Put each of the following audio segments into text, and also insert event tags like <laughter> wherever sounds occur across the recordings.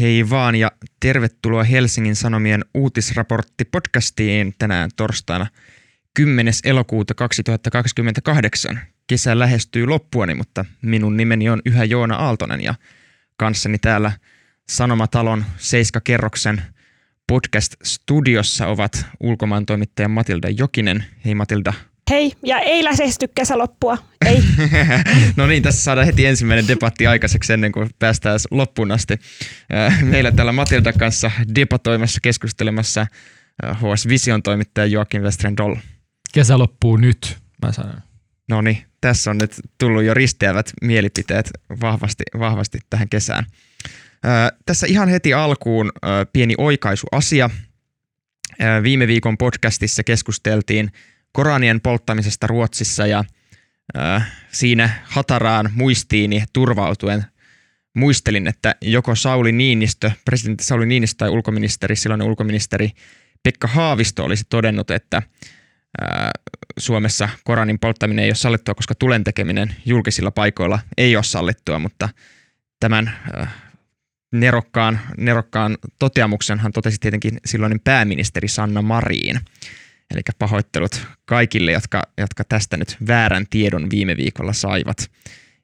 Hei vaan ja tervetuloa Helsingin Sanomien uutisraportti podcastiin tänään torstaina 10. elokuuta 2028. Kesä lähestyy loppuani, mutta minun nimeni on yhä Joona Aaltonen ja kanssani täällä Sanomatalon Seiska-kerroksen podcast-studiossa ovat ulkomaan toimittaja Matilda Jokinen. Hei Matilda. Hei, ja ei lähesty kesäloppua. Ei. <laughs> no niin, tässä saadaan heti ensimmäinen debatti aikaiseksi ennen kuin päästään loppuun asti. Äh, meillä täällä Matilda kanssa debatoimassa, keskustelemassa HS äh, Vision toimittaja Joakim Westren Doll. Kesä loppuu nyt, mä sanon. No niin, tässä on nyt tullut jo risteävät mielipiteet vahvasti, vahvasti tähän kesään. Äh, tässä ihan heti alkuun pieni oikaisuasia. Viime viikon podcastissa keskusteltiin Koranien polttamisesta Ruotsissa ja äh, siinä hataraan muistiini turvautuen muistelin, että joko Sauli Niinistö, presidentti Sauli Niinistö tai ulkoministeri, silloinen ulkoministeri Pekka Haavisto olisi todennut, että äh, Suomessa Koranin polttaminen ei ole sallittua, koska tulen tekeminen julkisilla paikoilla ei ole sallittua, mutta tämän äh, nerokkaan, nerokkaan toteamuksenhan totesi tietenkin silloinen pääministeri Sanna Marin. Eli pahoittelut kaikille, jotka, jotka tästä nyt väärän tiedon viime viikolla saivat.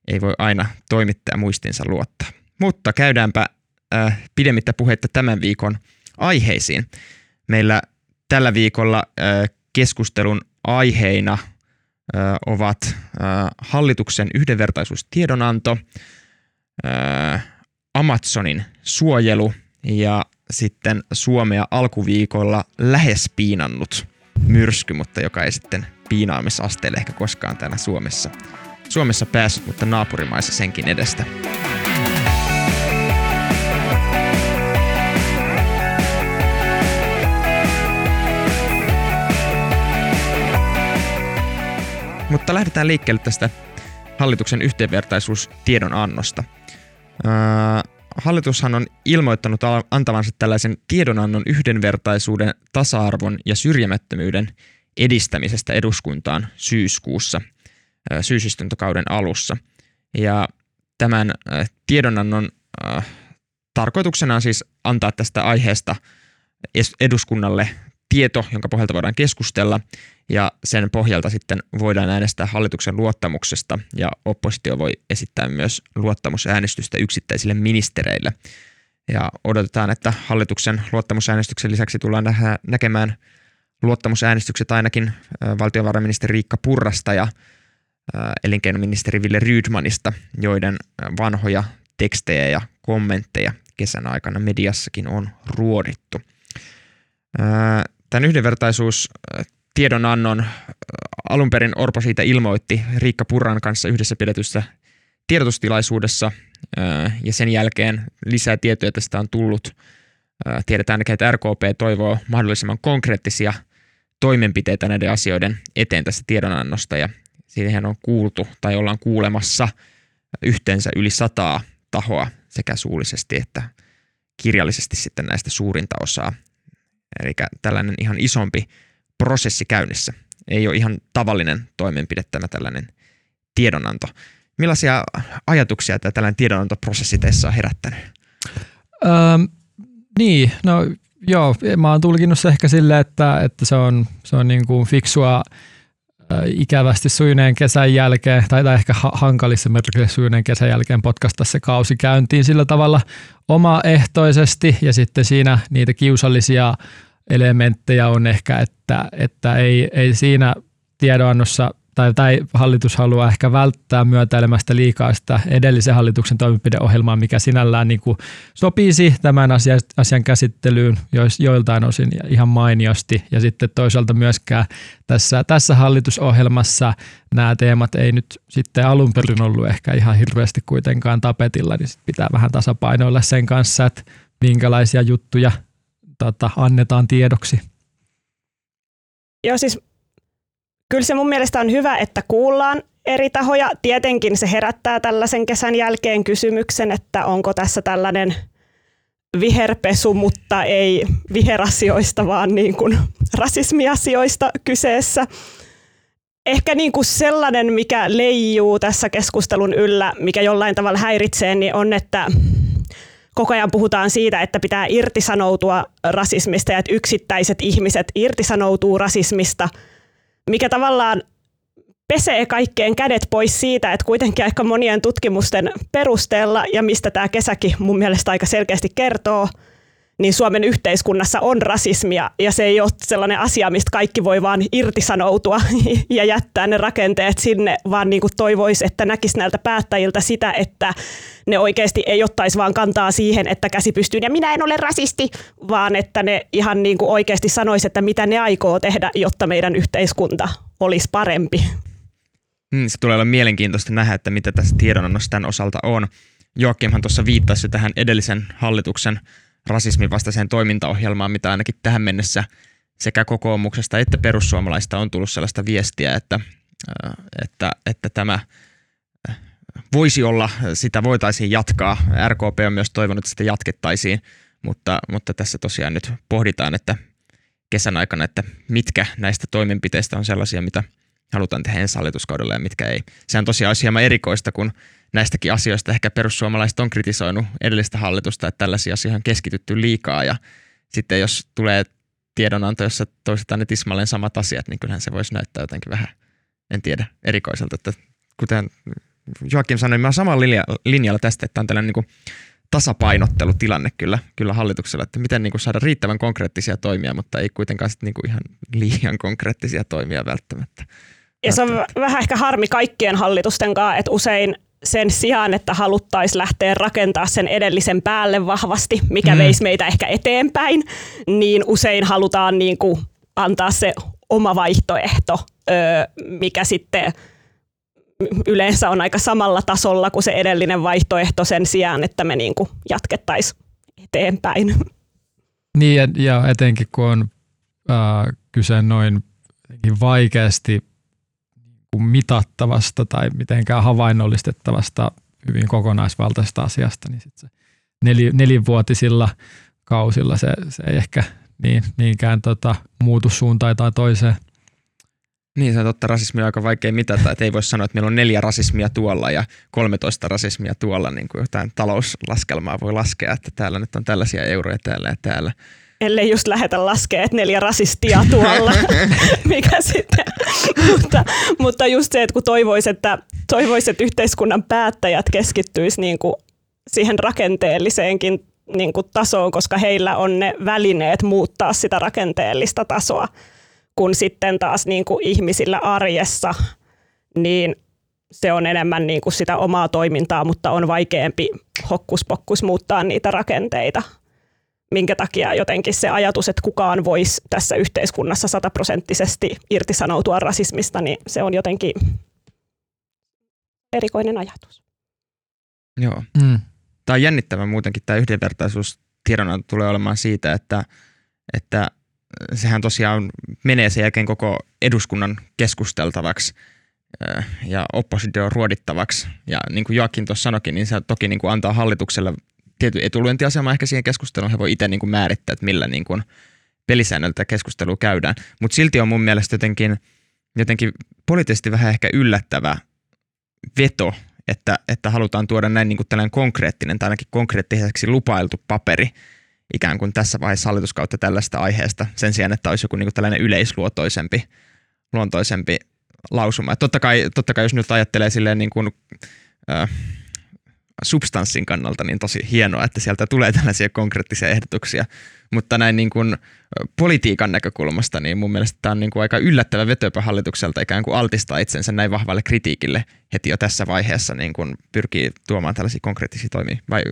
Ei voi aina toimittaja muistinsa luottaa. Mutta käydäänpä äh, pidemmittä puhetta tämän viikon aiheisiin. Meillä tällä viikolla äh, keskustelun aiheina äh, ovat äh, hallituksen yhdenvertaisuustiedonanto, äh, Amazonin suojelu ja sitten Suomea alkuviikolla lähes piinannut myrsky, mutta joka ei sitten piinaamisasteelle ehkä koskaan täällä Suomessa, Suomessa päässyt, mutta naapurimaissa senkin edestä. Mutta lähdetään liikkeelle tästä hallituksen yhteenvertaisuustiedonannosta. Öö, Hallitushan on ilmoittanut antavansa tällaisen tiedonannon yhdenvertaisuuden, tasa-arvon ja syrjimättömyyden edistämisestä eduskuntaan syyskuussa, syysistuntokauden alussa. Ja tämän tiedonannon tarkoituksena on siis antaa tästä aiheesta eduskunnalle tieto, jonka pohjalta voidaan keskustella, ja sen pohjalta sitten voidaan äänestää hallituksen luottamuksesta, ja oppositio voi esittää myös luottamusäänestystä yksittäisille ministereille. Ja odotetaan, että hallituksen luottamusäänestyksen lisäksi tullaan näkemään luottamusäänestykset ainakin valtiovarainministeri Riikka Purrasta ja elinkeinoministeri Ville Rydmanista, joiden vanhoja tekstejä ja kommentteja kesän aikana mediassakin on ruodittu. Tämän yhdenvertaisuus tiedonannon alun perin Orpo siitä ilmoitti Riikka Purran kanssa yhdessä pidetyssä tiedotustilaisuudessa ja sen jälkeen lisää tietoja tästä on tullut. Tiedetään, että RKP toivoo mahdollisimman konkreettisia toimenpiteitä näiden asioiden eteen tästä tiedonannosta ja siihen on kuultu tai ollaan kuulemassa yhteensä yli sataa tahoa sekä suullisesti että kirjallisesti sitten näistä suurinta osaa Eli tällainen ihan isompi prosessi käynnissä. Ei ole ihan tavallinen toimenpide tämä tällainen tiedonanto. Millaisia ajatuksia tämä tällainen tiedonantoprosessi teissä on herättänyt? Öö, niin, no joo, mä oon tulkinut se ehkä silleen, että, että se on, se on niin kuin fiksua ikävästi sujuneen kesän jälkeen, tai, tai ehkä hankalissa merkityksissä sujuneen kesän jälkeen potkasta se kausi käyntiin sillä tavalla omaehtoisesti, ja sitten siinä niitä kiusallisia elementtejä on ehkä, että, että ei, ei siinä tiedonannossa tai, tai hallitus haluaa ehkä välttää myötäilemästä liikaa sitä edellisen hallituksen toimenpideohjelmaa, mikä sinällään niin kuin sopisi tämän asian, asian käsittelyyn joiltain osin ihan mainiosti. Ja sitten toisaalta myöskään tässä, tässä hallitusohjelmassa nämä teemat ei nyt sitten alun perin ollut ehkä ihan hirveästi kuitenkaan tapetilla, niin pitää vähän tasapainoilla sen kanssa, että minkälaisia juttuja tota, annetaan tiedoksi. Joo, siis kyllä se mun mielestä on hyvä, että kuullaan eri tahoja. Tietenkin se herättää tällaisen kesän jälkeen kysymyksen, että onko tässä tällainen viherpesu, mutta ei viherasioista, vaan niin kuin rasismiasioista kyseessä. Ehkä niin kuin sellainen, mikä leijuu tässä keskustelun yllä, mikä jollain tavalla häiritsee, niin on, että koko ajan puhutaan siitä, että pitää irtisanoutua rasismista ja että yksittäiset ihmiset irtisanoutuu rasismista, mikä tavallaan pesee kaikkeen kädet pois siitä, että kuitenkin aika monien tutkimusten perusteella ja mistä tämä kesäkin mun mielestä aika selkeästi kertoo, niin Suomen yhteiskunnassa on rasismia ja se ei ole sellainen asia, mistä kaikki voi vaan irtisanoutua <laughs> ja jättää ne rakenteet sinne, vaan niin toivoisi, että näkisi näiltä päättäjiltä sitä, että ne oikeasti ei ottaisi vaan kantaa siihen, että käsi pystyy ja minä en ole rasisti, vaan että ne ihan niin kuin oikeasti sanoisi, että mitä ne aikoo tehdä, jotta meidän yhteiskunta olisi parempi. Mm, se tulee olla mielenkiintoista nähdä, että mitä tässä tiedonannossa tämän osalta on. Joakimhan tuossa viittasi tähän edellisen hallituksen rasismin vastaiseen toimintaohjelmaan, mitä ainakin tähän mennessä sekä kokoomuksesta että perussuomalaista on tullut sellaista viestiä, että, äh, että, että tämä äh, voisi olla, sitä voitaisiin jatkaa. RKP on myös toivonut, että sitä jatkettaisiin, mutta, mutta tässä tosiaan nyt pohditaan, että kesän aikana, että mitkä näistä toimenpiteistä on sellaisia, mitä halutaan tehdä ensi hallituskaudella ja mitkä ei. Se on tosiaan olisi hieman erikoista, kun näistäkin asioista ehkä perussuomalaiset on kritisoinut edellistä hallitusta, että tällaisia asioita on keskitytty liikaa ja sitten jos tulee tiedonanto, jossa toistetaan ne tismalleen samat asiat, niin kyllähän se voisi näyttää jotenkin vähän, en tiedä, erikoiselta. Että kuten Joakim sanoi, mä olen samalla linjalla tästä, että on tällainen niin tasapainottelutilanne kyllä, kyllä hallituksella, että miten niin kuin saada riittävän konkreettisia toimia, mutta ei kuitenkaan sit niin kuin ihan liian konkreettisia toimia välttämättä. Ja se on vähän ehkä harmi kaikkien hallitusten kanssa, että usein sen sijaan, että haluttaisiin lähteä rakentaa sen edellisen päälle vahvasti, mikä mm. veisi meitä ehkä eteenpäin, niin usein halutaan niin kuin antaa se oma vaihtoehto, mikä sitten yleensä on aika samalla tasolla kuin se edellinen vaihtoehto sen sijaan, että me niin kuin jatkettaisiin eteenpäin. Niin, ja etenkin kun on äh, kyse noin vaikeasti mitattavasta tai mitenkään havainnollistettavasta hyvin kokonaisvaltaisesta asiasta, niin sit se neli, nelivuotisilla kausilla se, se ei ehkä niin, niinkään tota, muutu suuntaan tai toiseen. Niin, se on totta. Rasismi on aika vaikea mitata. Että ei voi sanoa, että meillä on neljä rasismia tuolla ja 13 rasismia tuolla. Niin kuin jotain talouslaskelmaa voi laskea, että täällä nyt on tällaisia euroja täällä ja täällä ellei just lähetä laskea, että neljä rasistia tuolla, <laughs> mikä sitten, mutta, mutta just se, että kun toivoisi, että, toivoisi, että yhteiskunnan päättäjät keskittyisi niin kuin siihen rakenteelliseenkin niin kuin tasoon, koska heillä on ne välineet muuttaa sitä rakenteellista tasoa, kun sitten taas niin kuin ihmisillä arjessa, niin se on enemmän niin kuin sitä omaa toimintaa, mutta on vaikeampi hokkuspokkus muuttaa niitä rakenteita minkä takia jotenkin se ajatus, että kukaan voisi tässä yhteiskunnassa sataprosenttisesti irtisanoutua rasismista, niin se on jotenkin erikoinen ajatus. Joo. Mm. Tämä on jännittävä muutenkin, tämä yhdenvertaisuus tiedonanto tulee olemaan siitä, että, että sehän tosiaan menee sen jälkeen koko eduskunnan keskusteltavaksi ja opposition ruodittavaksi. Ja niin kuin Joakin tuossa sanoikin, niin se toki niin kuin antaa hallitukselle tietty etulyöntiasema ehkä siihen keskusteluun. He voi itse niin kuin määrittää, että millä niin kuin pelisäännöltä keskustelua käydään. Mutta silti on mun mielestä jotenkin, jotenkin poliittisesti vähän ehkä yllättävä veto, että, että halutaan tuoda näin niin kuin tällainen konkreettinen tai ainakin konkreettiseksi lupailtu paperi ikään kuin tässä vaiheessa hallituskautta tällaista aiheesta sen sijaan, että olisi joku niin kuin tällainen yleisluotoisempi luontoisempi lausuma. Totta, kai, totta kai jos nyt ajattelee silleen niin kuin, äh, substanssin kannalta niin tosi hienoa, että sieltä tulee tällaisia konkreettisia ehdotuksia. Mutta näin niin kuin politiikan näkökulmasta, niin mun mielestä tämä on niin kuin aika yllättävä vetöpä hallitukselta ikään kuin altistaa itsensä näin vahvalle kritiikille heti jo tässä vaiheessa niin kuin pyrkii tuomaan tällaisia konkreettisia toimia. Vai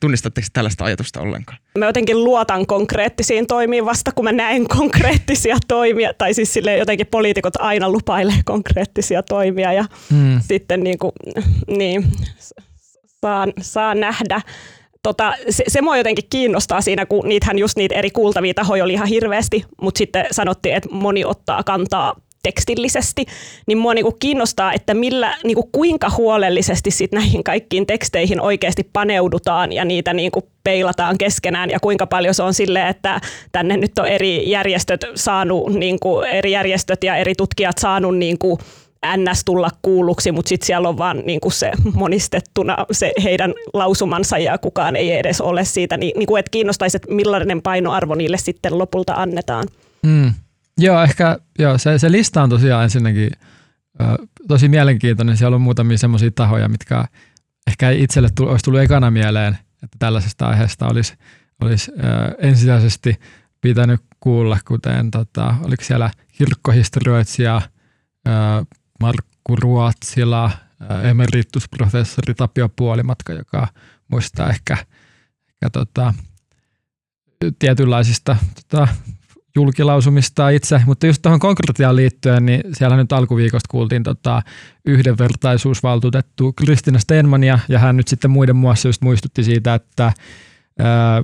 tunnistatteko tällaista ajatusta ollenkaan? Mä jotenkin luotan konkreettisiin toimiin vasta, kun mä näen konkreettisia toimia. Tai siis sille jotenkin poliitikot aina lupailee konkreettisia toimia ja hmm. sitten niin kuin, niin, saa, saa nähdä. Tota, se, se mua jotenkin kiinnostaa siinä, kun niitähän just niitä eri kuultavia tahoja oli ihan hirveästi, mutta sitten sanottiin, että moni ottaa kantaa tekstillisesti, niin mua niinku kiinnostaa, että millä, niinku kuinka huolellisesti sit näihin kaikkiin teksteihin oikeasti paneudutaan ja niitä niinku peilataan keskenään ja kuinka paljon se on sille, että tänne nyt on eri järjestöt saanut, niinku, eri järjestöt ja eri tutkijat saanut niinku ns. tulla kuulluksi, mutta sitten siellä on vaan niin kuin se monistettuna se heidän lausumansa ja kukaan ei edes ole siitä, niin, niin kuin, että kiinnostaisi, että millainen painoarvo niille sitten lopulta annetaan. Mm. Joo, ehkä joo, se, se lista on tosiaan ensinnäkin ö, tosi mielenkiintoinen. Siellä on muutamia semmoisia tahoja, mitkä ehkä itselle tullut, olisi tullut ekana mieleen, että tällaisesta aiheesta olisi, olisi ö, ensisijaisesti pitänyt kuulla, kuten tota, oliko siellä kirkkohistorioitsija Markku Ruotsila, ö, emeritusprofessori Tapio Puolimatka, joka muistaa ehkä, ehkä tota, tietynlaisista tota, julkilausumista itse, mutta just tuohon konkretiaan liittyen, niin siellä nyt alkuviikosta kuultiin tota, yhdenvertaisuusvaltuutettu Kristina Stenmania, ja hän nyt sitten muiden muassa just muistutti siitä, että ää,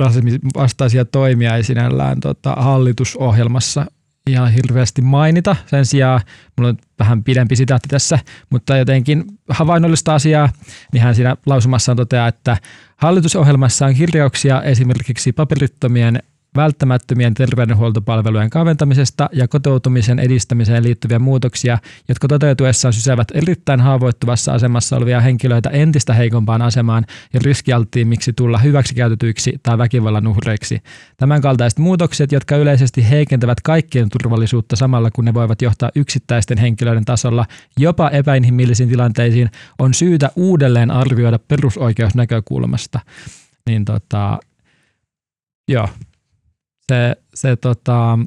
rasismin vastaisia toimia ei sinällään tota, hallitusohjelmassa ihan hirveästi mainita. Sen sijaan, mulla on vähän pidempi sitaatti tässä, mutta jotenkin havainnollista asiaa, niin hän siinä lausumassaan toteaa, että hallitusohjelmassa on kirjauksia esimerkiksi paperittomien välttämättömien terveydenhuoltopalvelujen kaventamisesta ja kotoutumisen edistämiseen liittyviä muutoksia, jotka toteutuessaan sysäävät erittäin haavoittuvassa asemassa olevia henkilöitä entistä heikompaan asemaan ja riskialttiimmiksi tulla hyväksikäytetyiksi tai väkivallan uhreiksi. Tämänkaltaiset muutokset, jotka yleisesti heikentävät kaikkien turvallisuutta samalla kun ne voivat johtaa yksittäisten henkilöiden tasolla jopa epäinhimillisiin tilanteisiin, on syytä uudelleen arvioida perusoikeusnäkökulmasta. Niin tota, joo, se, se tota,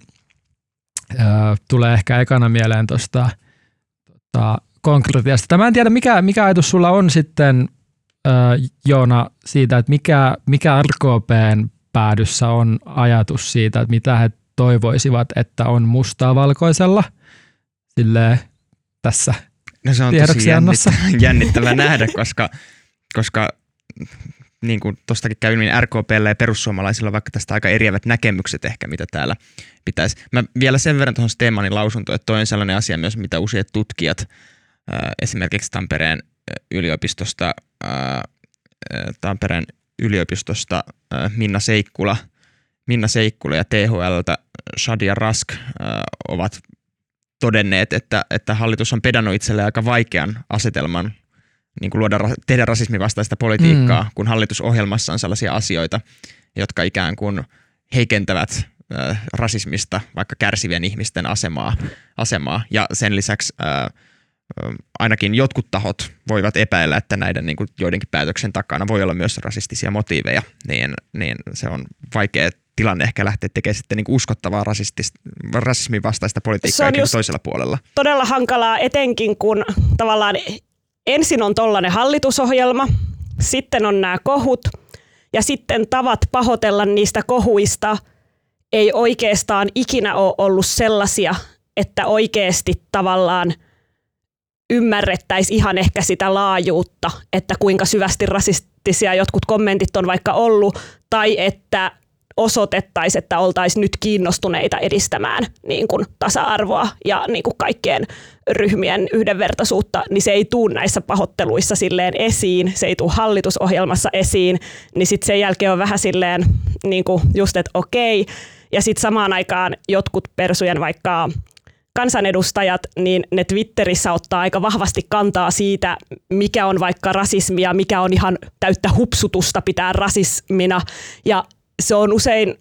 ö, tulee ehkä ekana mieleen tuosta tota, konkretiasta. Mä en tiedä, mikä, mikä ajatus sulla on sitten, ö, Joona, siitä, että mikä, mikä RKPn päädyssä on ajatus siitä, että mitä he toivoisivat, että on mustaa valkoisella Silleen, tässä No se on tosi jännittävä, jännittävä nähdä, koska, koska niin kuin tuostakin käy niin RKPllä ja perussuomalaisilla vaikka tästä aika eriävät näkemykset ehkä, mitä täällä pitäisi. Mä vielä sen verran tuohon Steemanin lausuntoon, että toi on sellainen asia myös, mitä useat tutkijat äh, esimerkiksi Tampereen yliopistosta, äh, Tampereen yliopistosta äh, Minna Seikkula, Minna Seikkula ja THLtä Shadia Rask äh, ovat todenneet, että, että hallitus on pedannut itselleen aika vaikean asetelman niin kuin luoda, tehdä rasismin vastaista politiikkaa, mm. kun hallitusohjelmassa on sellaisia asioita, jotka ikään kuin heikentävät äh, rasismista vaikka kärsivien ihmisten asemaa, asemaa. ja sen lisäksi äh, ainakin jotkut tahot voivat epäillä, että näiden niin kuin joidenkin päätöksen takana voi olla myös rasistisia motiiveja, niin, niin se on vaikea tilanne ehkä lähteä tekemään sitten niin uskottavaa rasismin vastaista politiikkaa toisella puolella. Todella hankalaa, etenkin kun tavallaan ensin on tollainen hallitusohjelma, sitten on nämä kohut ja sitten tavat pahoitella niistä kohuista ei oikeastaan ikinä ole ollut sellaisia, että oikeasti tavallaan ymmärrettäisiin ihan ehkä sitä laajuutta, että kuinka syvästi rasistisia jotkut kommentit on vaikka ollut, tai että osoitettaisiin, että oltaisiin nyt kiinnostuneita edistämään niin kuin tasa-arvoa ja niin kuin kaikkien ryhmien yhdenvertaisuutta, niin se ei tule näissä pahoitteluissa silleen esiin, se ei tule hallitusohjelmassa esiin, niin sitten sen jälkeen on vähän silleen niin kuin just, että okei, ja sitten samaan aikaan jotkut persujen vaikka kansanedustajat, niin ne Twitterissä ottaa aika vahvasti kantaa siitä, mikä on vaikka rasismia, mikä on ihan täyttä hupsutusta pitää rasismina. Ja se on usein,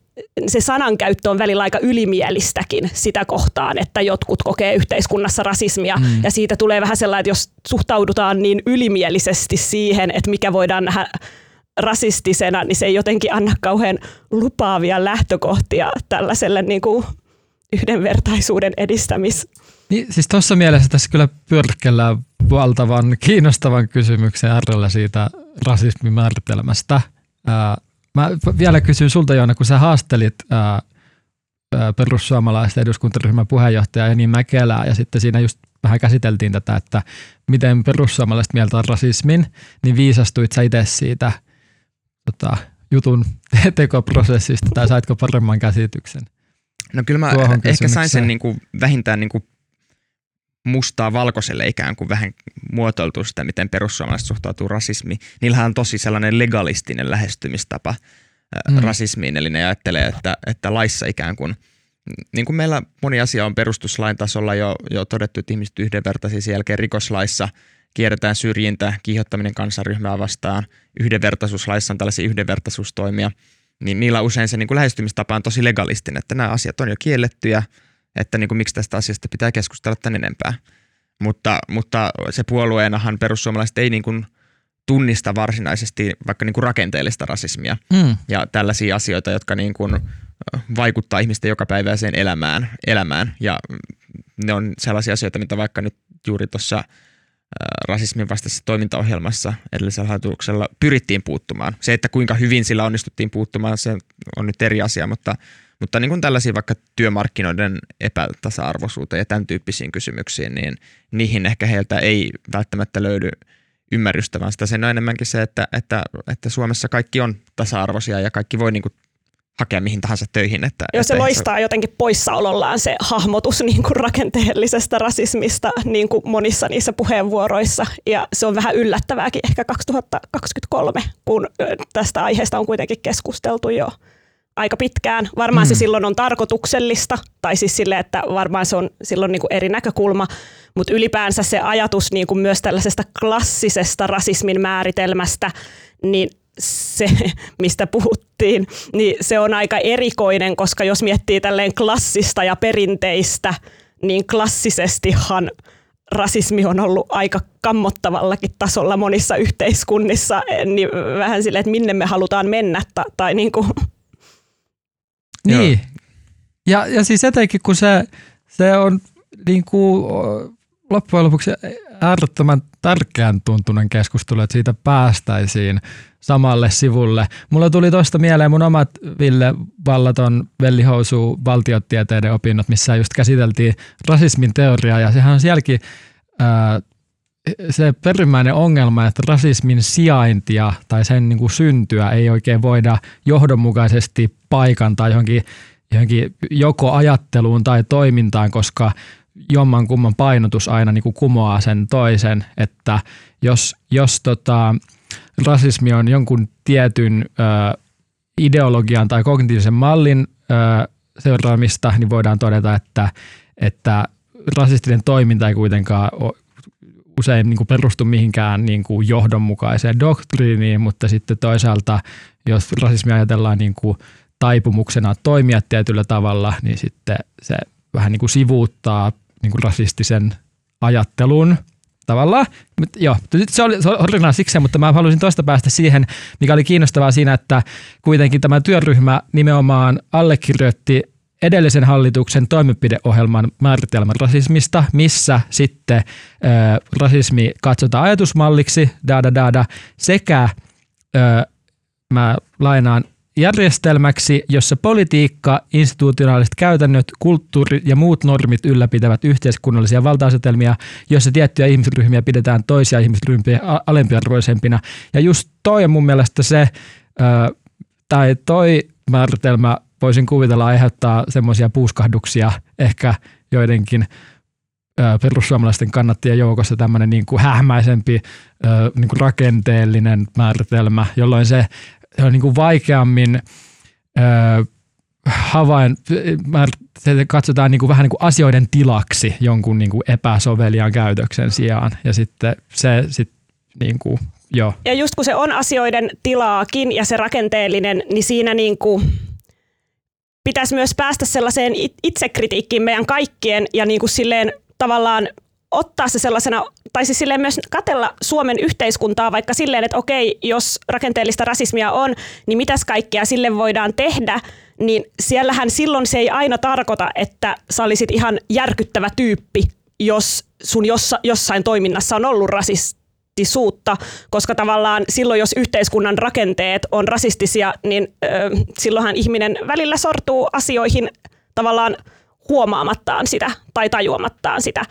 se sanankäyttö on välillä aika ylimielistäkin sitä kohtaan, että jotkut kokee yhteiskunnassa rasismia mm. ja siitä tulee vähän sellainen, että jos suhtaudutaan niin ylimielisesti siihen, että mikä voidaan nähdä rasistisena, niin se ei jotenkin anna kauhean lupaavia lähtökohtia tällaiselle niin kuin yhdenvertaisuuden edistämis. Niin, siis tuossa mielessä tässä kyllä pyrkkellään valtavan kiinnostavan kysymyksen äärellä siitä rasismin määritelmästä. Mä vielä kysyn sulta Joona, kun sä haastelit ää, perussuomalaisten eduskuntaryhmän puheenjohtaja Jani Mäkelää ja sitten siinä just vähän käsiteltiin tätä, että miten perussuomalaiset mieltä on rasismin, niin viisastuit sä itse siitä tota, jutun <laughs> tekoprosessista tai saitko paremman käsityksen? No kyllä mä ehkä sain sen niin kuin vähintään niin kuin mustaa valkoiselle ikään kuin vähän muotoiltu sitä, miten perussuomalaiset suhtautuu rasismiin. Niillähän on tosi sellainen legalistinen lähestymistapa mm. rasismiin, eli ne ajattelee, että, että laissa ikään kuin niin kuin meillä moni asia on perustuslain tasolla jo, jo todettu, että ihmiset yhdenvertaisia sen jälkeen rikoslaissa kierretään syrjintä, kiihottaminen kansanryhmää vastaan, yhdenvertaisuuslaissa on tällaisia yhdenvertaisuustoimia, niin niillä usein se niin kuin lähestymistapa on tosi legalistinen, että nämä asiat on jo kiellettyjä, että niin kuin miksi tästä asiasta pitää keskustella tän enempää. Mutta, mutta se puolueenahan perussuomalaiset ei niin kuin tunnista varsinaisesti vaikka niin kuin rakenteellista rasismia mm. ja tällaisia asioita, jotka niin kuin vaikuttaa ihmisten jokapäiväiseen elämään, elämään. Ja ne on sellaisia asioita, mitä vaikka nyt juuri tuossa rasismin vastaisessa toimintaohjelmassa edellisellä hallituksella pyrittiin puuttumaan. Se, että kuinka hyvin sillä onnistuttiin puuttumaan, se on nyt eri asia, mutta, mutta niin kuin tällaisiin vaikka työmarkkinoiden epätasa-arvoisuuteen ja tämän tyyppisiin kysymyksiin, niin niihin ehkä heiltä ei välttämättä löydy ymmärrystä, vaan sitä sen on enemmänkin se, että, että, että Suomessa kaikki on tasa-arvoisia ja kaikki voi niin kuin hakea mihin tahansa töihin. Että, Jos että se loistaa se... jotenkin poissaolollaan se hahmotus niin kuin rakenteellisesta rasismista niin kuin monissa niissä puheenvuoroissa. Ja se on vähän yllättävääkin ehkä 2023, kun tästä aiheesta on kuitenkin keskusteltu jo aika pitkään. Varmaan mm. se silloin on tarkoituksellista, tai siis sille, että varmaan se on silloin niin kuin eri näkökulma, mutta ylipäänsä se ajatus niin kuin myös tällaisesta klassisesta rasismin määritelmästä, niin se, <laughs> mistä puhuttiin, niin se on aika erikoinen, koska jos miettii tälleen klassista ja perinteistä, niin klassisestihan rasismi on ollut aika kammottavallakin tasolla monissa yhteiskunnissa, niin vähän silleen, että minne me halutaan mennä. Tai niin, kuin. Niin. Ja, ja siis etenkin kun se, se on niin kuin, loppujen lopuksi äärettömän tärkeän tuntunen keskustelu, että siitä päästäisiin samalle sivulle. Mulla tuli tuosta mieleen mun omat Ville Vallaton vellihousu valtiotieteiden opinnot, missä just käsiteltiin rasismin teoriaa ja sehän on sielläkin se perimmäinen ongelma, että rasismin sijaintia tai sen niin kuin syntyä ei oikein voida johdonmukaisesti paikantaa johonkin, johonkin joko ajatteluun tai toimintaan, koska jomman kumman painotus aina niin kuin kumoaa sen toisen, että jos, jos tota, rasismi on jonkun tietyn ö, ideologian tai kognitiivisen mallin ö, seuraamista, niin voidaan todeta, että, että rasistinen toiminta ei kuitenkaan usein niin kuin perustu mihinkään niin kuin johdonmukaiseen doktriiniin, mutta sitten toisaalta, jos rasismi ajatellaan niin kuin taipumuksena toimia tietyllä tavalla, niin sitten se vähän niin kuin sivuuttaa niin kuin rasistisen ajattelun tavallaan. Mut, joo, se oli, se oli siksi, mutta mä haluaisin tuosta päästä siihen, mikä oli kiinnostavaa siinä, että kuitenkin tämä työryhmä nimenomaan allekirjoitti edellisen hallituksen toimenpideohjelman määritelmän rasismista, missä sitten ö, rasismi katsotaan ajatusmalliksi, da, da, da, sekä ö, mä lainaan järjestelmäksi, jossa politiikka, institutionaaliset käytännöt, kulttuuri ja muut normit ylläpitävät yhteiskunnallisia valta-asetelmia, joissa tiettyjä ihmisryhmiä pidetään toisia ihmisryhmiä alempiarvoisempina. Ja just toi on mun mielestä se, tai toi määritelmä voisin kuvitella aiheuttaa semmoisia puuskahduksia ehkä joidenkin perussuomalaisten kannattajien joukossa tämmöinen niin kuin hähmäisempi niin kuin rakenteellinen määritelmä, jolloin se on niin kuin vaikeammin havain, se katsotaan niin kuin vähän niin kuin asioiden tilaksi jonkun niin kuin epäsoveliaan käytöksen sijaan. Ja sitten se sit niin kuin, joo. Ja just kun se on asioiden tilaakin ja se rakenteellinen, niin siinä niin kuin pitäisi myös päästä sellaiseen itsekritiikkiin meidän kaikkien ja niin kuin silleen tavallaan ottaa se sellaisena, tai siis silleen myös katella Suomen yhteiskuntaa vaikka silleen, että okei, jos rakenteellista rasismia on, niin mitäs kaikkea sille voidaan tehdä, niin siellähän silloin se ei aina tarkoita, että sä olisit ihan järkyttävä tyyppi, jos sun jossa, jossain toiminnassa on ollut rasistisuutta, koska tavallaan silloin, jos yhteiskunnan rakenteet on rasistisia, niin ö, silloinhan ihminen välillä sortuu asioihin tavallaan huomaamattaan sitä tai tajuamattaan sitä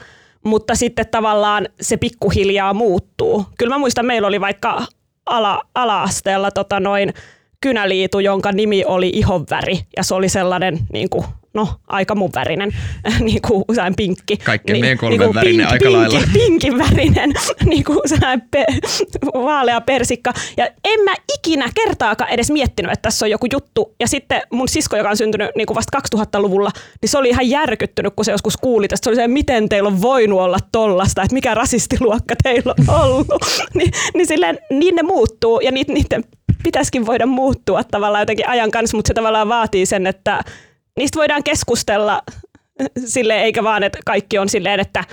mutta sitten tavallaan se pikkuhiljaa muuttuu. Kyllä mä muistan, meillä oli vaikka ala, ala-asteella tota noin kynäliitu, jonka nimi oli ihonväri, ja se oli sellainen niin kuin no aika mun värinen, <laughs> niin kuin usein pinkki. Kaikkien niin, meidän kolmen niin värinen pink, aika pinkin, lailla. Pinkin värinen, <laughs> niin kuin pe, vaalea persikka. Ja en mä ikinä kertaakaan edes miettinyt, että tässä on joku juttu. Ja sitten mun sisko, joka on syntynyt niin kuin vasta 2000-luvulla, niin se oli ihan järkyttynyt, kun se joskus kuuli tästä. Se oli se, miten teillä on voinut olla tollasta, että mikä rasistiluokka teillä on ollut. <laughs> niin, niin silleen, niin ne muuttuu ja niiden pitäisikin voida muuttua tavallaan jotenkin ajan kanssa, mutta se tavallaan vaatii sen, että niistä voidaan keskustella sille eikä vaan, että kaikki on silleen, että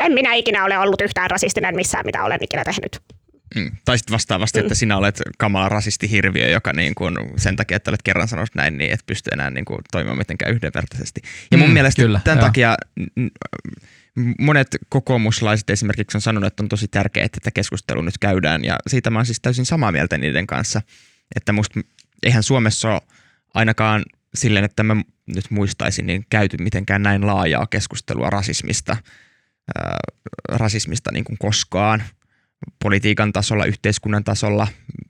en minä ikinä ole ollut yhtään rasistinen missään, mitä olen ikinä tehnyt. Mm. Tai sitten vastaavasti, että sinä olet kamala rasistihirviö, joka niin kuin sen takia, että olet kerran sanonut näin, niin et pysty enää niin kuin toimimaan mitenkään yhdenvertaisesti. Ja mun Mm, mielestä kyllä, tämän joo. takia mm, monet kokoomuslaiset esimerkiksi on sanonut, että on tosi tärkeää, että tätä keskustelua nyt käydään. Ja siitä mä oon siis täysin samaa mieltä niiden kanssa, että musta eihän Suomessa ole ainakaan silleen, että mä nyt muistaisin, niin käyty mitenkään näin laajaa keskustelua rasismista, ää, rasismista niin kuin koskaan politiikan tasolla, yhteiskunnan tasolla.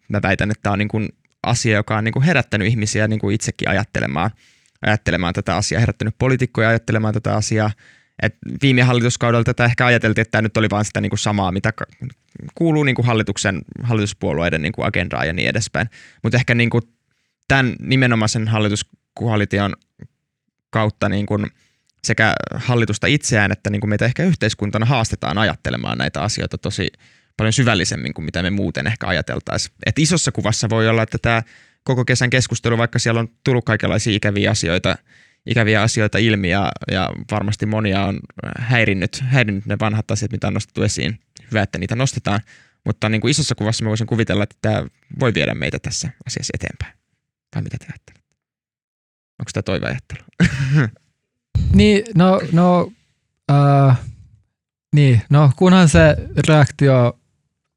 Mä väitän, että tämä on niin kuin asia, joka on niin kuin herättänyt ihmisiä niin kuin itsekin ajattelemaan, ajattelemaan tätä asiaa, herättänyt poliitikkoja ajattelemaan tätä asiaa. Et viime hallituskaudella tätä ehkä ajateltiin, että tämä nyt oli vain sitä niin kuin samaa, mitä kuuluu niin kuin hallituksen, hallituspuolueiden niin kuin agendaa ja niin edespäin. Mutta ehkä niin kuin tämän nimenomaisen hallituskoalition kautta niin kuin sekä hallitusta itseään että niin kuin meitä ehkä yhteiskuntana haastetaan ajattelemaan näitä asioita tosi paljon syvällisemmin kuin mitä me muuten ehkä ajateltaisiin. Et isossa kuvassa voi olla, että tämä koko kesän keskustelu, vaikka siellä on tullut kaikenlaisia ikäviä asioita, ikäviä asioita ilmi ja, ja varmasti monia on häirinnyt, häirinnyt ne vanhat asiat, mitä on nostettu esiin. Hyvä, että niitä nostetaan, mutta niin kuin isossa kuvassa mä voisin kuvitella, että tämä voi viedä meitä tässä asiassa eteenpäin. Tai mitä te ajattelette? Onko tämä toiveajattelu? <laughs> Niin, no, no, äh, niin, no kunhan se reaktio,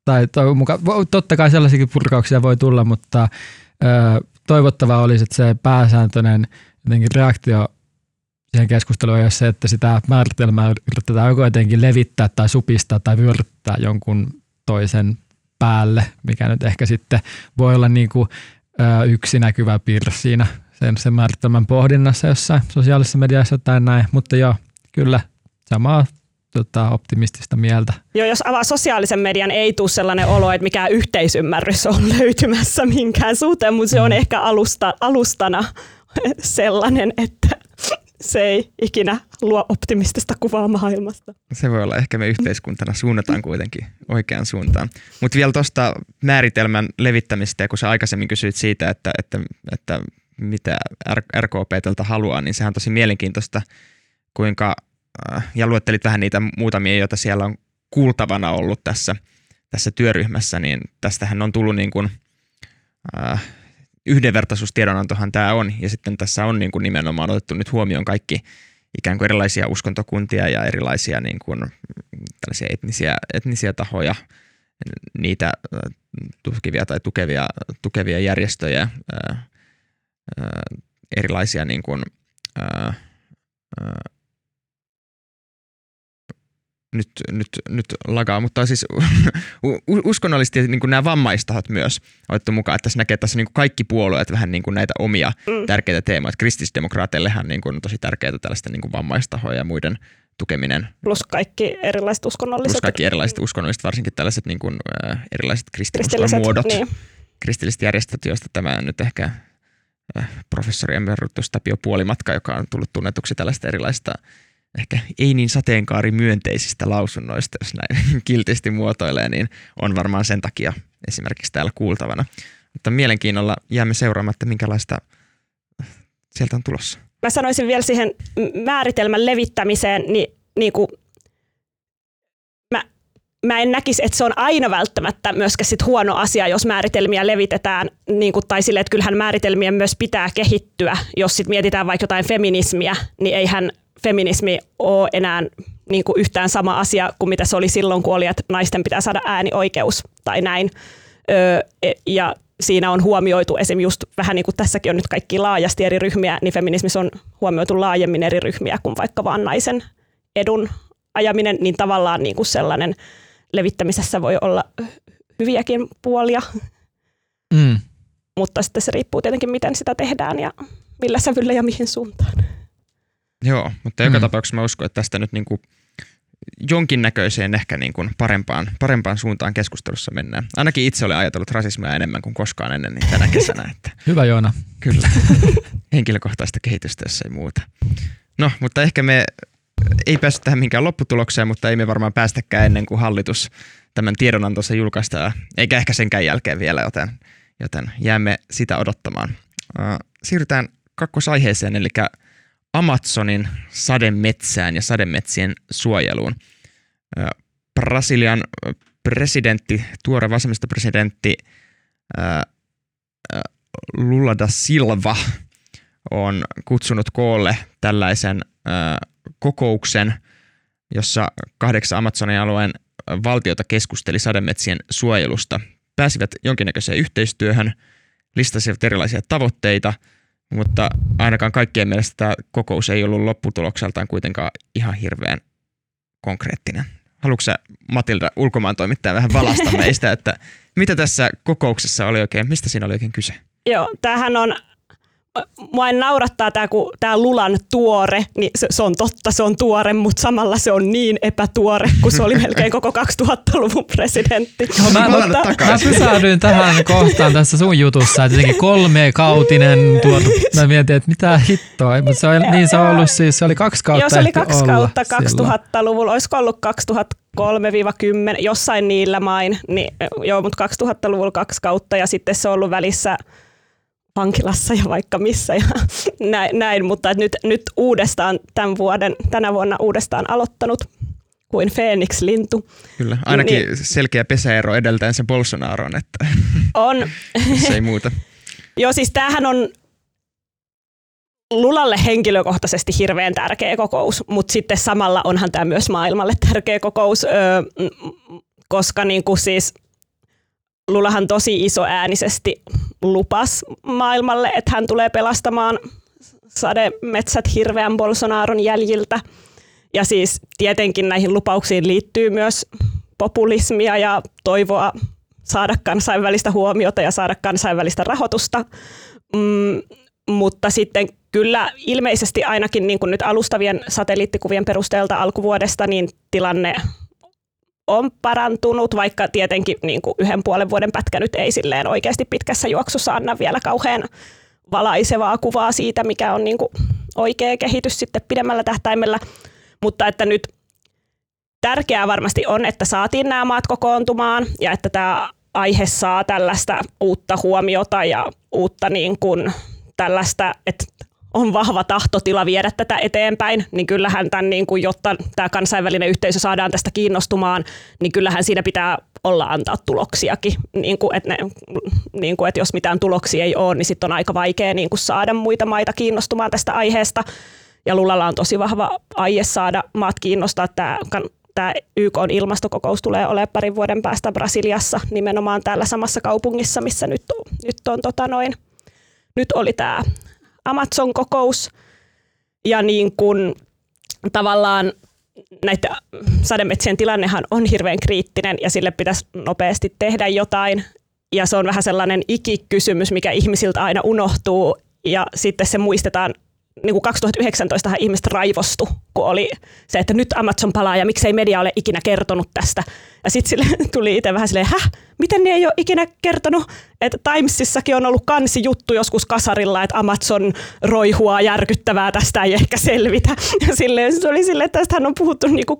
tai toi muka, vo- totta kai sellaisiakin purkauksia voi tulla, mutta äh, toivottavaa olisi, että se pääsääntöinen jotenkin reaktio siihen keskusteluun ei ole se, että sitä määritelmää yritetään joko jotenkin levittää tai supistaa tai vyöryttää jonkun toisen päälle, mikä nyt ehkä sitten voi olla niin kuin, ö, yksi näkyvä piirre siinä sen, sen määritelmän pohdinnassa jossain sosiaalisessa mediassa tai näin, mutta joo, kyllä samaa tota, optimistista mieltä. Jo, jos avaa sosiaalisen median, ei tule sellainen olo, että mikään yhteisymmärrys on <laughs> löytymässä minkään suhteen, mutta se on ehkä alusta, alustana <laughs> sellainen, että se ei ikinä luo optimistista kuvaa maailmasta. Se voi olla, ehkä me yhteiskuntana suunnataan kuitenkin oikeaan suuntaan. Mutta vielä tuosta määritelmän levittämistä, ja kun sä aikaisemmin kysyit siitä, että, että, että mitä RKP tältä haluaa, niin sehän on tosi mielenkiintoista, kuinka, äh, ja luettelit vähän niitä muutamia, joita siellä on kuultavana ollut tässä, tässä työryhmässä, niin tästähän on tullut niin kuin, äh, yhdenvertaisuustiedonantohan tämä on, ja sitten tässä on niin kuin nimenomaan otettu nyt huomioon kaikki ikään kuin erilaisia uskontokuntia ja erilaisia niin kuin, tällaisia etnisiä, etnisiä tahoja, niitä äh, tukevia tai tukevia, tukevia järjestöjä, ää, ää, erilaisia niin kuin, ää, ää, nyt, nyt, nyt lagaa, mutta siis <laughs> uskonnollisesti niin kuin nämä vammaistahot myös otettu mukaan, että tässä näkee, että tässä niin kuin kaikki puolueet vähän niin kuin näitä omia Mm. tärkeitä teemoja. Kristillisdemokraateillehan niin kuin on tosi tärkeää tällaista niin kuin vammaistahoja ja muiden tukeminen, Plus kaikki erilaiset uskonnolliset. plus kaikki erilaiset uskonnolliset, varsinkin tällaiset niin kuin, äh, erilaiset kristilliset, muodot, Niin. kristilliset järjestöt, joista tämä nyt ehkä äh, professori emeritus Tapio Puolimatka, joka on tullut tunnetuksi tällaista erilaista ehkä ei niin sateenkaari myönteisistä lausunnoista, jos näin <laughs> kiltisti muotoilee, niin on varmaan sen takia esimerkiksi täällä kuultavana. Mutta mielenkiinnolla jäämme seuraamaan, että minkälaista sieltä on tulossa. Mä sanoisin vielä siihen määritelmän levittämiseen, niin, niin kuin, mä en näkisi, että se on aina välttämättä myöskään sit huono asia, jos määritelmiä levitetään, niin kuin, tai sille, että kyllähän määritelmien myös pitää kehittyä. Jos sit mietitään vaikka jotain feminismiä, niin eihän feminismi ole enää niin kuin yhtään sama asia kuin mitä se oli silloin, kun oli, että naisten pitää saada äänioikeus tai näin. Öö, ja siinä on huomioitu esim. just vähän niin kuin tässäkin on nyt kaikki laajasti eri ryhmiä, niin feminismissä on huomioitu laajemmin eri ryhmiä kuin vaikka vaan naisen edun ajaminen, niin tavallaan niin kuin sellainen levittämisessä voi olla hyviäkin puolia, Mm. mutta sitten se riippuu tietenkin, miten sitä tehdään ja millä sävyllä ja mihin suuntaan. Joo, mutta joka Mm. tapauksessa mä uskon, että tästä nyt niin kuin jonkinnäköiseen ehkä niin kuin parempaan, parempaan suuntaan keskustelussa mennään. Ainakin itse olen ajatellut rasismia enemmän kuin koskaan ennen niin tänä kesänä, että <laughs> Hyvä Joona. kyllä <laughs> henkilökohtaista kehitystä, jos ei muuta. No, mutta ehkä me ei päästy tähän minkään lopputulokseen, mutta ei me varmaan päästäkään ennen kuin hallitus tämän tiedonantonsa julkaistaan, eikä ehkä senkään jälkeen vielä, joten, joten jäämme sitä odottamaan. Siirrytään kakkosaiheeseen, eli Amazonin sademetsään ja sademetsien suojeluun. Brasilian presidentti, tuore vasemmistopresidentti Lula da Silva on kutsunut koolle tällaisen kokouksen, jossa kahdeksan Amazonin alueen valtiota keskusteli sademetsien suojelusta. Pääsivät jonkinnäköiseen yhteistyöhön, listasivat erilaisia tavoitteita, mutta ainakaan kaikkien mielestä tämä kokous ei ollut lopputulokseltaan kuitenkaan ihan hirveän konkreettinen. Haluatko sä, Matilda, ulkomaan toimittaja vähän valasta <laughs> meistä, että mitä tässä kokouksessa oli oikein, mistä siinä oli oikein kyse? Joo, tämähän on, mua en naurattaa tämä, kun tämä Lulan tuore, niin se, se on totta, se on tuore, mutta samalla se on niin epätuore, kun se oli melkein koko 2000-luvun presidentti. No, mä, Palata mä, pysähdyin tähän kohtaan tässä sun jutussa, että jotenkin kolme kautinen tuotu. Mä mietin, että mitä hittoa, mutta se on, niin se on ollut siis, se oli kaksi kautta Joo, se oli kaksi kautta silloin. 2000-luvulla, olisiko ollut 2003-10, jossain niillä main, niin, joo, mutta 2000-luvulla kaksi kautta ja sitten se on ollut välissä vankilassa ja vaikka missä ja <laughs> näin, näin. mutta et nyt, nyt uudestaan tämän vuoden, tänä vuonna uudestaan aloittanut kuin Phoenix-lintu. Kyllä, ainakin Niin. selkeä pesäero edeltäen se Bolsonaron, että <laughs> On, <laughs> jos ei muuta. joo siis tämähän on Lulalle henkilökohtaisesti hirveän tärkeä kokous, mutta sitten samalla onhan tämä myös maailmalle tärkeä kokous, öö, koska niin kuin siis Lulahan tosi iso äänisesti lupas maailmalle, että hän tulee pelastamaan sademetsät hirveän Bolsonaron jäljiltä. Ja siis tietenkin näihin lupauksiin liittyy myös populismia ja toivoa saada kansainvälistä huomiota ja saada kansainvälistä rahoitusta. Mm, mutta sitten kyllä ilmeisesti ainakin niin kuin nyt alustavien satelliittikuvien perusteelta alkuvuodesta niin tilanne on parantunut, vaikka tietenkin niin kuin yhden puolen vuoden pätkä nyt ei silleen oikeasti pitkässä juoksussa anna vielä kauhean valaisevaa kuvaa siitä, mikä on niin kuin oikea kehitys sitten pidemmällä tähtäimellä. Mutta että nyt tärkeää varmasti on, että saatiin nämä maat kokoontumaan ja että tämä aihe saa tällaista uutta huomiota ja uutta niin kuin tällaista, että on vahva tahtotila viedä tätä eteenpäin, niin kyllähän tämän, niin kuin, jotta tämä kansainvälinen yhteisö saadaan tästä kiinnostumaan, niin kyllähän siinä pitää olla antaa tuloksiakin. Niin kuin, että, ne, niin kuin, että jos mitään tuloksia ei ole, niin sitten on aika vaikea niin kuin saada muita maita kiinnostumaan tästä aiheesta. Ja Lulalla on tosi vahva aie saada maat kiinnostaa. Tämä, tämä YK on ilmastokokous tulee olemaan parin vuoden päästä Brasiliassa, nimenomaan täällä samassa kaupungissa, missä nyt, nyt, on, tota noin, nyt oli tämä Amazon-kokous. Ja niin kuin, tavallaan näitä sademetsien tilannehan on hirveän kriittinen ja sille pitäisi nopeasti tehdä jotain. Ja se on vähän sellainen ikikysymys, mikä ihmisiltä aina unohtuu ja sitten se muistetaan niin kuin 2019 ihmiset raivostu, kun oli se, että nyt Amazon palaa ja miksei media ole ikinä kertonut tästä. Ja sitten <laughs> tuli itse vähän silleen, häh, miten ne ei ole ikinä kertonut, että Timesissakin on ollut kansi juttu joskus kasarilla, että Amazon roihua järkyttävää, tästä ei ehkä selvitä. <laughs> Ja silleen, se oli silleen, että tästähän on puhuttu niin kuin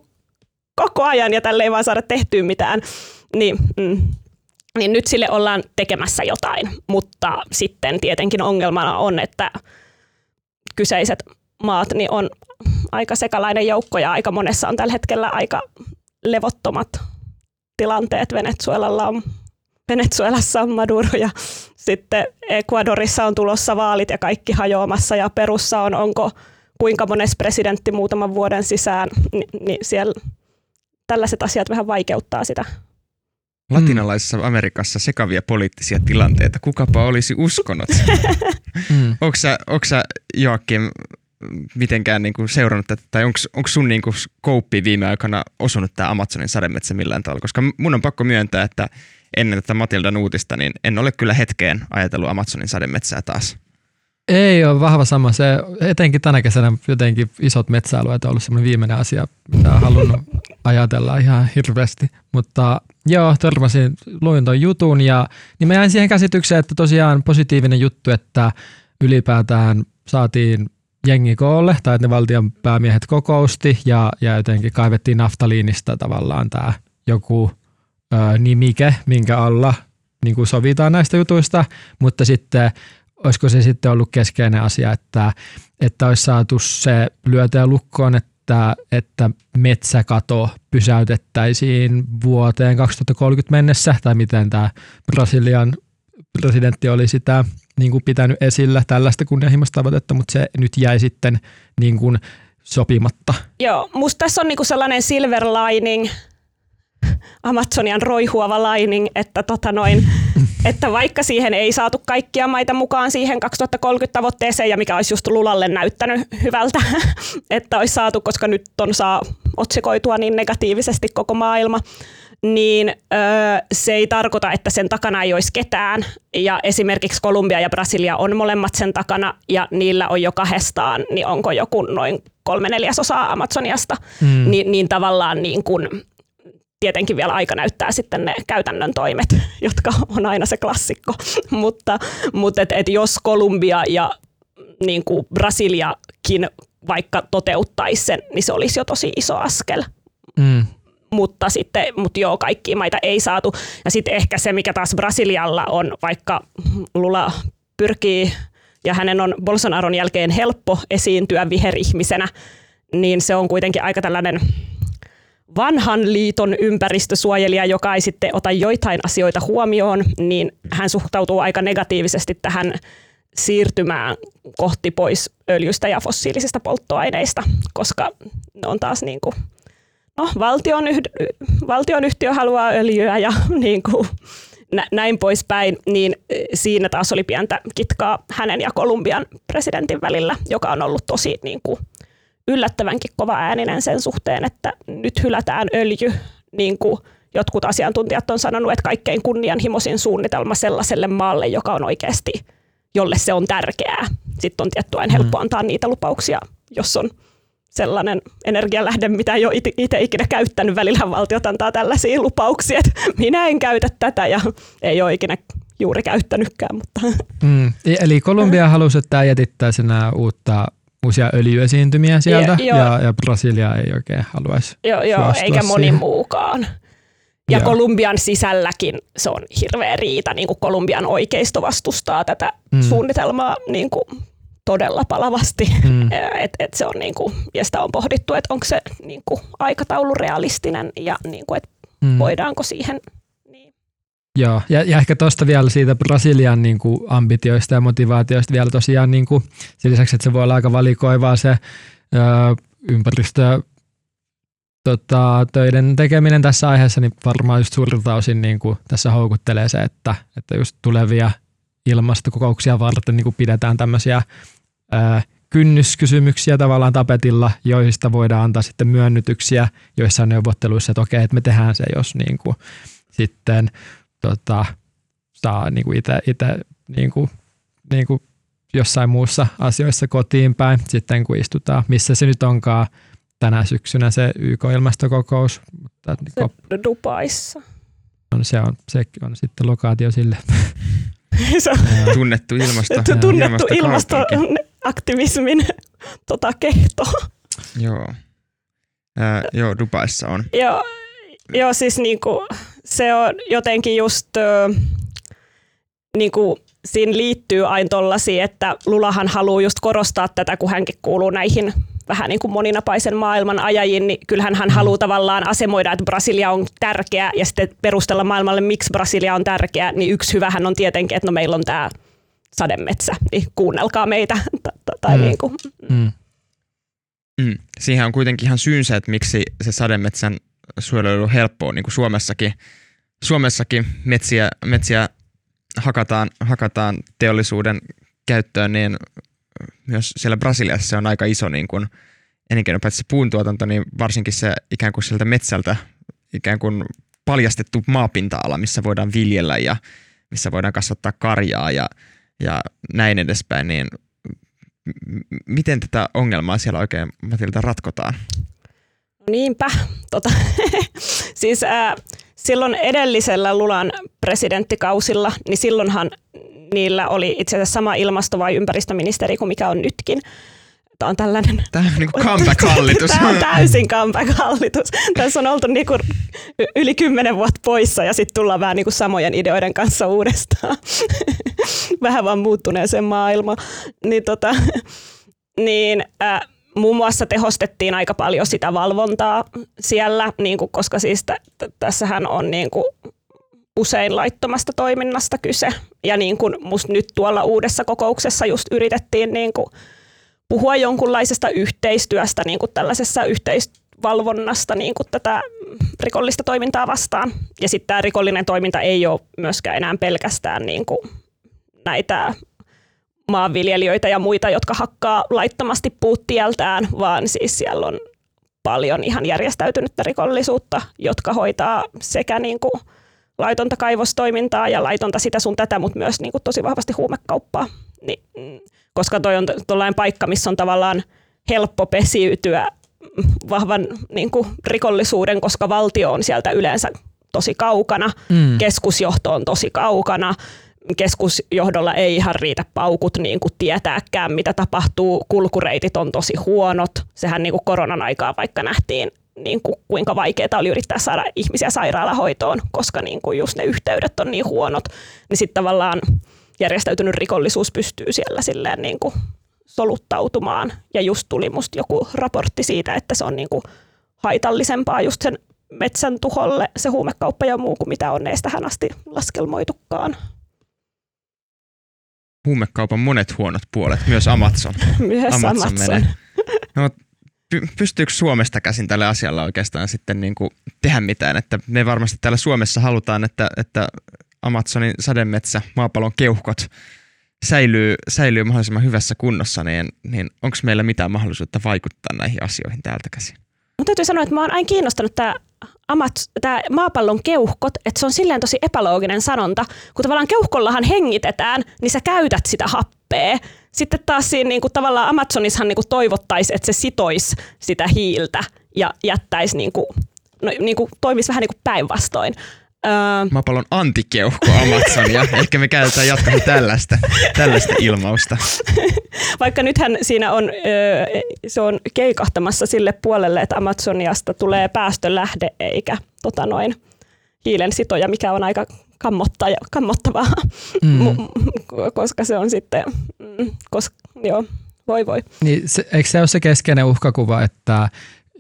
koko ajan ja tälle ei vaan saada tehtyä mitään. Niin, mm, niin nyt sille ollaan tekemässä jotain, mutta sitten tietenkin ongelmana on, että kyseiset maat niin on aika sekalainen joukko ja aika monessa on tällä hetkellä aika levottomat tilanteet. Venezuelalla on, Venezuelassa on Maduro ja sitten Ecuadorissa on tulossa vaalit ja kaikki hajoamassa ja Perussa on onko kuinka mones presidentti muutaman vuoden sisään, niin, niin siellä tällaiset asiat vähän vaikeuttaa sitä. Latinalaisessa Amerikassa sekavia poliittisia tilanteita. Kukapa olisi uskonut? <laughs> Mm. Onko sä, onko sä Joakim mitenkään niinku seurannut tätä, tai onko sun niinku kouppi viime aikana osunut tämä Amazonin sademetsä millään tavalla? Koska mun on pakko myöntää, että ennen tätä Matildan uutista, niin en ole kyllä hetkeen ajatellut Amazonin sademetsää taas. Ei ole vahva sama. Se, etenkin tänä kesänä jotenkin isot metsäalueet on ollut semmoinen viimeinen asia, mitä on halunnut ajatella ihan hirveästi. Mutta joo, törmäsin, luin ton jutun ja niin mä jäin siihen käsitykseen, että tosiaan positiivinen juttu, että ylipäätään saatiin jengi koolle, tai että ne valtion päämiehet kokousti ja, ja jotenkin kaivettiin naftaliinista tavallaan tämä joku ö, nimike, minkä alla niin kuin sovitaan näistä jutuista, mutta sitten olisiko se sitten ollut keskeinen asia, että, että olisi saatu se lyötyä lukkoon, että, että metsäkato pysäytettäisiin vuoteen 2030 mennessä, tai miten tämä Brasilian presidentti oli sitä niin kuin pitänyt esillä tällaista kunnianhimoista tavoitetta, mutta se nyt jäi sitten niin kuin sopimatta. Joo, musta tässä on niinku sellainen silver lining, Amazonian roihuava lining, että, tota noin, <laughs> että vaikka siihen ei saatu kaikkia maita mukaan siihen 2030 tavoitteeseen, ja mikä olisi just Lulalle näyttänyt hyvältä, <laughs> että olisi saatu, koska nyt on saa otsikoitua niin negatiivisesti koko maailma, niin öö, se ei tarkoita, että sen takana ei olisi ketään. Ja esimerkiksi Kolumbia ja Brasilia on molemmat sen takana, ja niillä on jo kahdestaan, niin onko joku noin kolme neljäsosaa Amazoniasta, mm. niin, niin tavallaan niin kuin, tietenkin vielä aika näyttää sitten ne käytännön toimet, <laughs> jotka on aina se klassikko. <laughs> mutta mutta et, et jos Kolumbia ja niin kuin Brasiliakin vaikka toteuttaisi sen, niin se olisi jo tosi iso askel. Mm. Mutta sitten, mutta joo, kaikkia maita ei saatu. Ja sitten ehkä se, mikä taas Brasilialla on, vaikka Lula pyrkii ja hänen on Bolsonaron jälkeen helppo esiintyä viherihmisenä, niin se on kuitenkin aika tällainen vanhan liiton ympäristösuojelija, joka ei sitten ota joitain asioita huomioon, niin hän suhtautuu aika negatiivisesti tähän siirtymään kohti pois öljystä ja fossiilisista polttoaineista, koska ne on taas niin kuin, no, valtion, valtionyhtiö haluaa öljyä ja <laughs> niin kuin, näin poispäin, niin siinä taas oli pientä kitkaa hänen ja Kolumbian presidentin välillä, joka on ollut tosi niin kuin, yllättävänkin kova ääninen sen suhteen, että nyt hylätään öljy, niin kuin jotkut asiantuntijat on sanonut, että kaikkein kunnianhimoisin suunnitelma sellaiselle maalle, joka on oikeasti, jolle se on tärkeää. Sitten on tietty aina helppo mm. antaa niitä lupauksia, jos on sellainen energialähde, mitä ei ole itse ikinä käyttänyt. Välillä valtiot antaa tällaisia lupauksia, että minä en käytä tätä ja ei ole ikinä juuri käyttänytkään. Mutta. Mm. Eli Kolumbia <laughs> halusi, että tämä jätittäisi nämä uutta uusia öljyesiintymiä sieltä ja, ja, ja Brasilia ei oikein haluaisi Joo, joo eikä moni siihen. muukaan. Ja Joo. Kolumbian sisälläkin se on hirveä riita, niin kuin Kolumbian oikeisto vastustaa tätä mm. suunnitelmaa niin kuin todella palavasti. Mm. <laughs> Et, et se on niin kuin, ja sitä on pohdittu, että onko se niin kuin aikataulu realistinen ja niin kuin, että mm. voidaanko siihen Joo, ja, ja ehkä tuosta vielä siitä Brasilian niin kuin ambitioista ja motivaatioista vielä tosiaan niin kuin, sen lisäksi, että se voi olla aika valikoivaa se ö, ympäristö tota, töiden tekeminen tässä aiheessa, niin varmaan just suurilta osin niin kuin tässä houkuttelee se, että, että just tulevia ilmastokokouksia varten niin kuin pidetään tämmöisiä ö, kynnyskysymyksiä tavallaan tapetilla, joista voidaan antaa sitten myönnytyksiä joissain neuvotteluissa, että okei, että me tehdään se, jos niin kuin, sitten tota, saa niin kuin itse, itse niin kuin, niin kuin jossain muussa asioissa kotiin päin, sitten kun istutaan, missä se nyt onkaan tänä syksynä se YK-ilmastokokous. Mutta, se niin Dubaissa. On, se, on, se on sitten lokaatio sille. <laughs> se on tunnettu ilmasto. tunnettu ilmastoaktivismin <laughs> tota, kehto. Joo. Ää, joo, Dubaissa on. Joo, joo siis niinku, se on jotenkin just, niin kuin siinä liittyy aina tollasia, että Lulahan haluaa just korostaa tätä, kun hänkin kuuluu näihin vähän niin kuin moninapaisen maailman ajajiin, niin kyllähän hän haluaa tavallaan asemoida, että Brasilia on tärkeä ja sitten perustella maailmalle, miksi Brasilia on tärkeä, niin yksi hyvähän on tietenkin, että no meillä on tämä sademetsä, niin kuunnelkaa meitä. <laughs> Tai mm. niin kuin. Mm. Mm. Siihen on kuitenkin ihan syynsä, että miksi se sademetsän suojelu on helppoa, niin kuin Suomessakin. Suomessakin metsiä, metsiä hakataan, hakataan teollisuuden käyttöön, niin myös siellä Brasiliassa se on aika iso niin kuin elinkeino, paitsi puuntuotanto, niin varsinkin se ikään kuin sieltä metsältä ikään kuin paljastettu maapinta-ala, missä voidaan viljellä ja missä voidaan kasvattaa karjaa ja, ja näin edespäin, niin miten tätä ongelmaa siellä oikein Matilda ratkotaan? Niinpä. Tota, <laughs> siis äh, silloin edellisellä Lulan presidenttikausilla, niin silloinhan niillä oli itse asiassa sama ilmasto- vai ympäristöministeri kuin mikä on nytkin. Tämä on tällainen... Tämä on niin comeback-hallitus. <laughs> Tämä on täysin comeback-hallitus. Tässä on oltu niin kuin yli kymmenen vuotta poissa ja sitten tullaan vähän niin kuin samojen ideoiden kanssa uudestaan. <laughs> vähän vaan muuttuneeseen maailmaan. Niin, tota, niin äh, muun muassa tehostettiin aika paljon sitä valvontaa siellä, niin kuin, koska siis t- tässähän on niin kuin usein laittomasta toiminnasta kyse. Ja niin kuin musta nyt tuolla uudessa kokouksessa just yritettiin niin kuin puhua jonkunlaisesta yhteistyöstä niin kuin tällaisessa yhteisvalvonnasta niin kuin tätä rikollista toimintaa vastaan. Ja sitten tämä rikollinen toiminta ei ole myöskään enää pelkästään niin kuin näitä maanviljelijöitä ja muita, jotka hakkaa laittomasti puuttieltään, vaan siis siellä on paljon ihan järjestäytynyttä rikollisuutta, jotka hoitaa sekä niin kuin laitonta kaivostoimintaa ja laitonta sitä sun tätä, mutta myös niin kuin tosi vahvasti huumekauppaa. Niin, koska toi on tuollainen paikka, missä on tavallaan helppo pesiytyä vahvan niin kuin rikollisuuden, koska valtio on sieltä yleensä tosi kaukana, mm. keskusjohto on tosi kaukana, keskusjohdolla ei ihan riitä paukut niin kuin tietääkään, mitä tapahtuu. Kulkureitit on tosi huonot. Sehän niin kuin koronan aikaa vaikka nähtiin, niin kuin, kuinka vaikeaa oli yrittää saada ihmisiä sairaalahoitoon, koska niin kuin just ne yhteydet on niin huonot. Niin sitten tavallaan järjestäytynyt rikollisuus pystyy siellä silleen niin kuin soluttautumaan. Ja just tuli musta joku raportti siitä, että se on niin kuin haitallisempaa just sen metsän tuholle se huumekauppa ja muu kuin mitä on edes tähän asti laskelmoitukaan huumekaupan monet huonot puolet, myös Amazon. <laughs> myös Amazon. Amazon. <laughs> No, pystyykö Suomesta käsin tälle asialle oikeastaan sitten niin kuin tehdä mitään? Että me varmasti täällä Suomessa halutaan, että, että Amazonin sademetsä, maapallon keuhkot säilyy, säilyy mahdollisimman hyvässä kunnossa, niin, niin onko meillä mitään mahdollisuutta vaikuttaa näihin asioihin täältä käsin? Mun täytyy sanoa, että mä oon aina kiinnostanut tämä amat, tämä maapallon keuhkot, että se on silleen tosi epälooginen sanonta, kun tavallaan keuhkollahan hengitetään, niin sä käytät sitä happea. Sitten taas siinä kuin, tavallaan Amazonissahan niin toivottaisi, että se sitoisi sitä hiiltä ja jättäisi, kuin, no, niin kuin, toimisi vähän niin kuin päinvastoin. Öö, Maapallon antikeuhko Amazonia. <laughs> Ehkä me käytetään jatkossa tällaista, tällaista ilmausta. <laughs> Vaikka nythän siinä on, se on keikahtamassa sille puolelle, että Amazoniasta tulee päästölähde eikä tota noin, hiilen sitoja, mikä on aika kammottavaa, mm. <laughs> koska se on sitten, mm, koska, joo, voi voi. Niin se, eikö se ole se keskeinen uhkakuva, että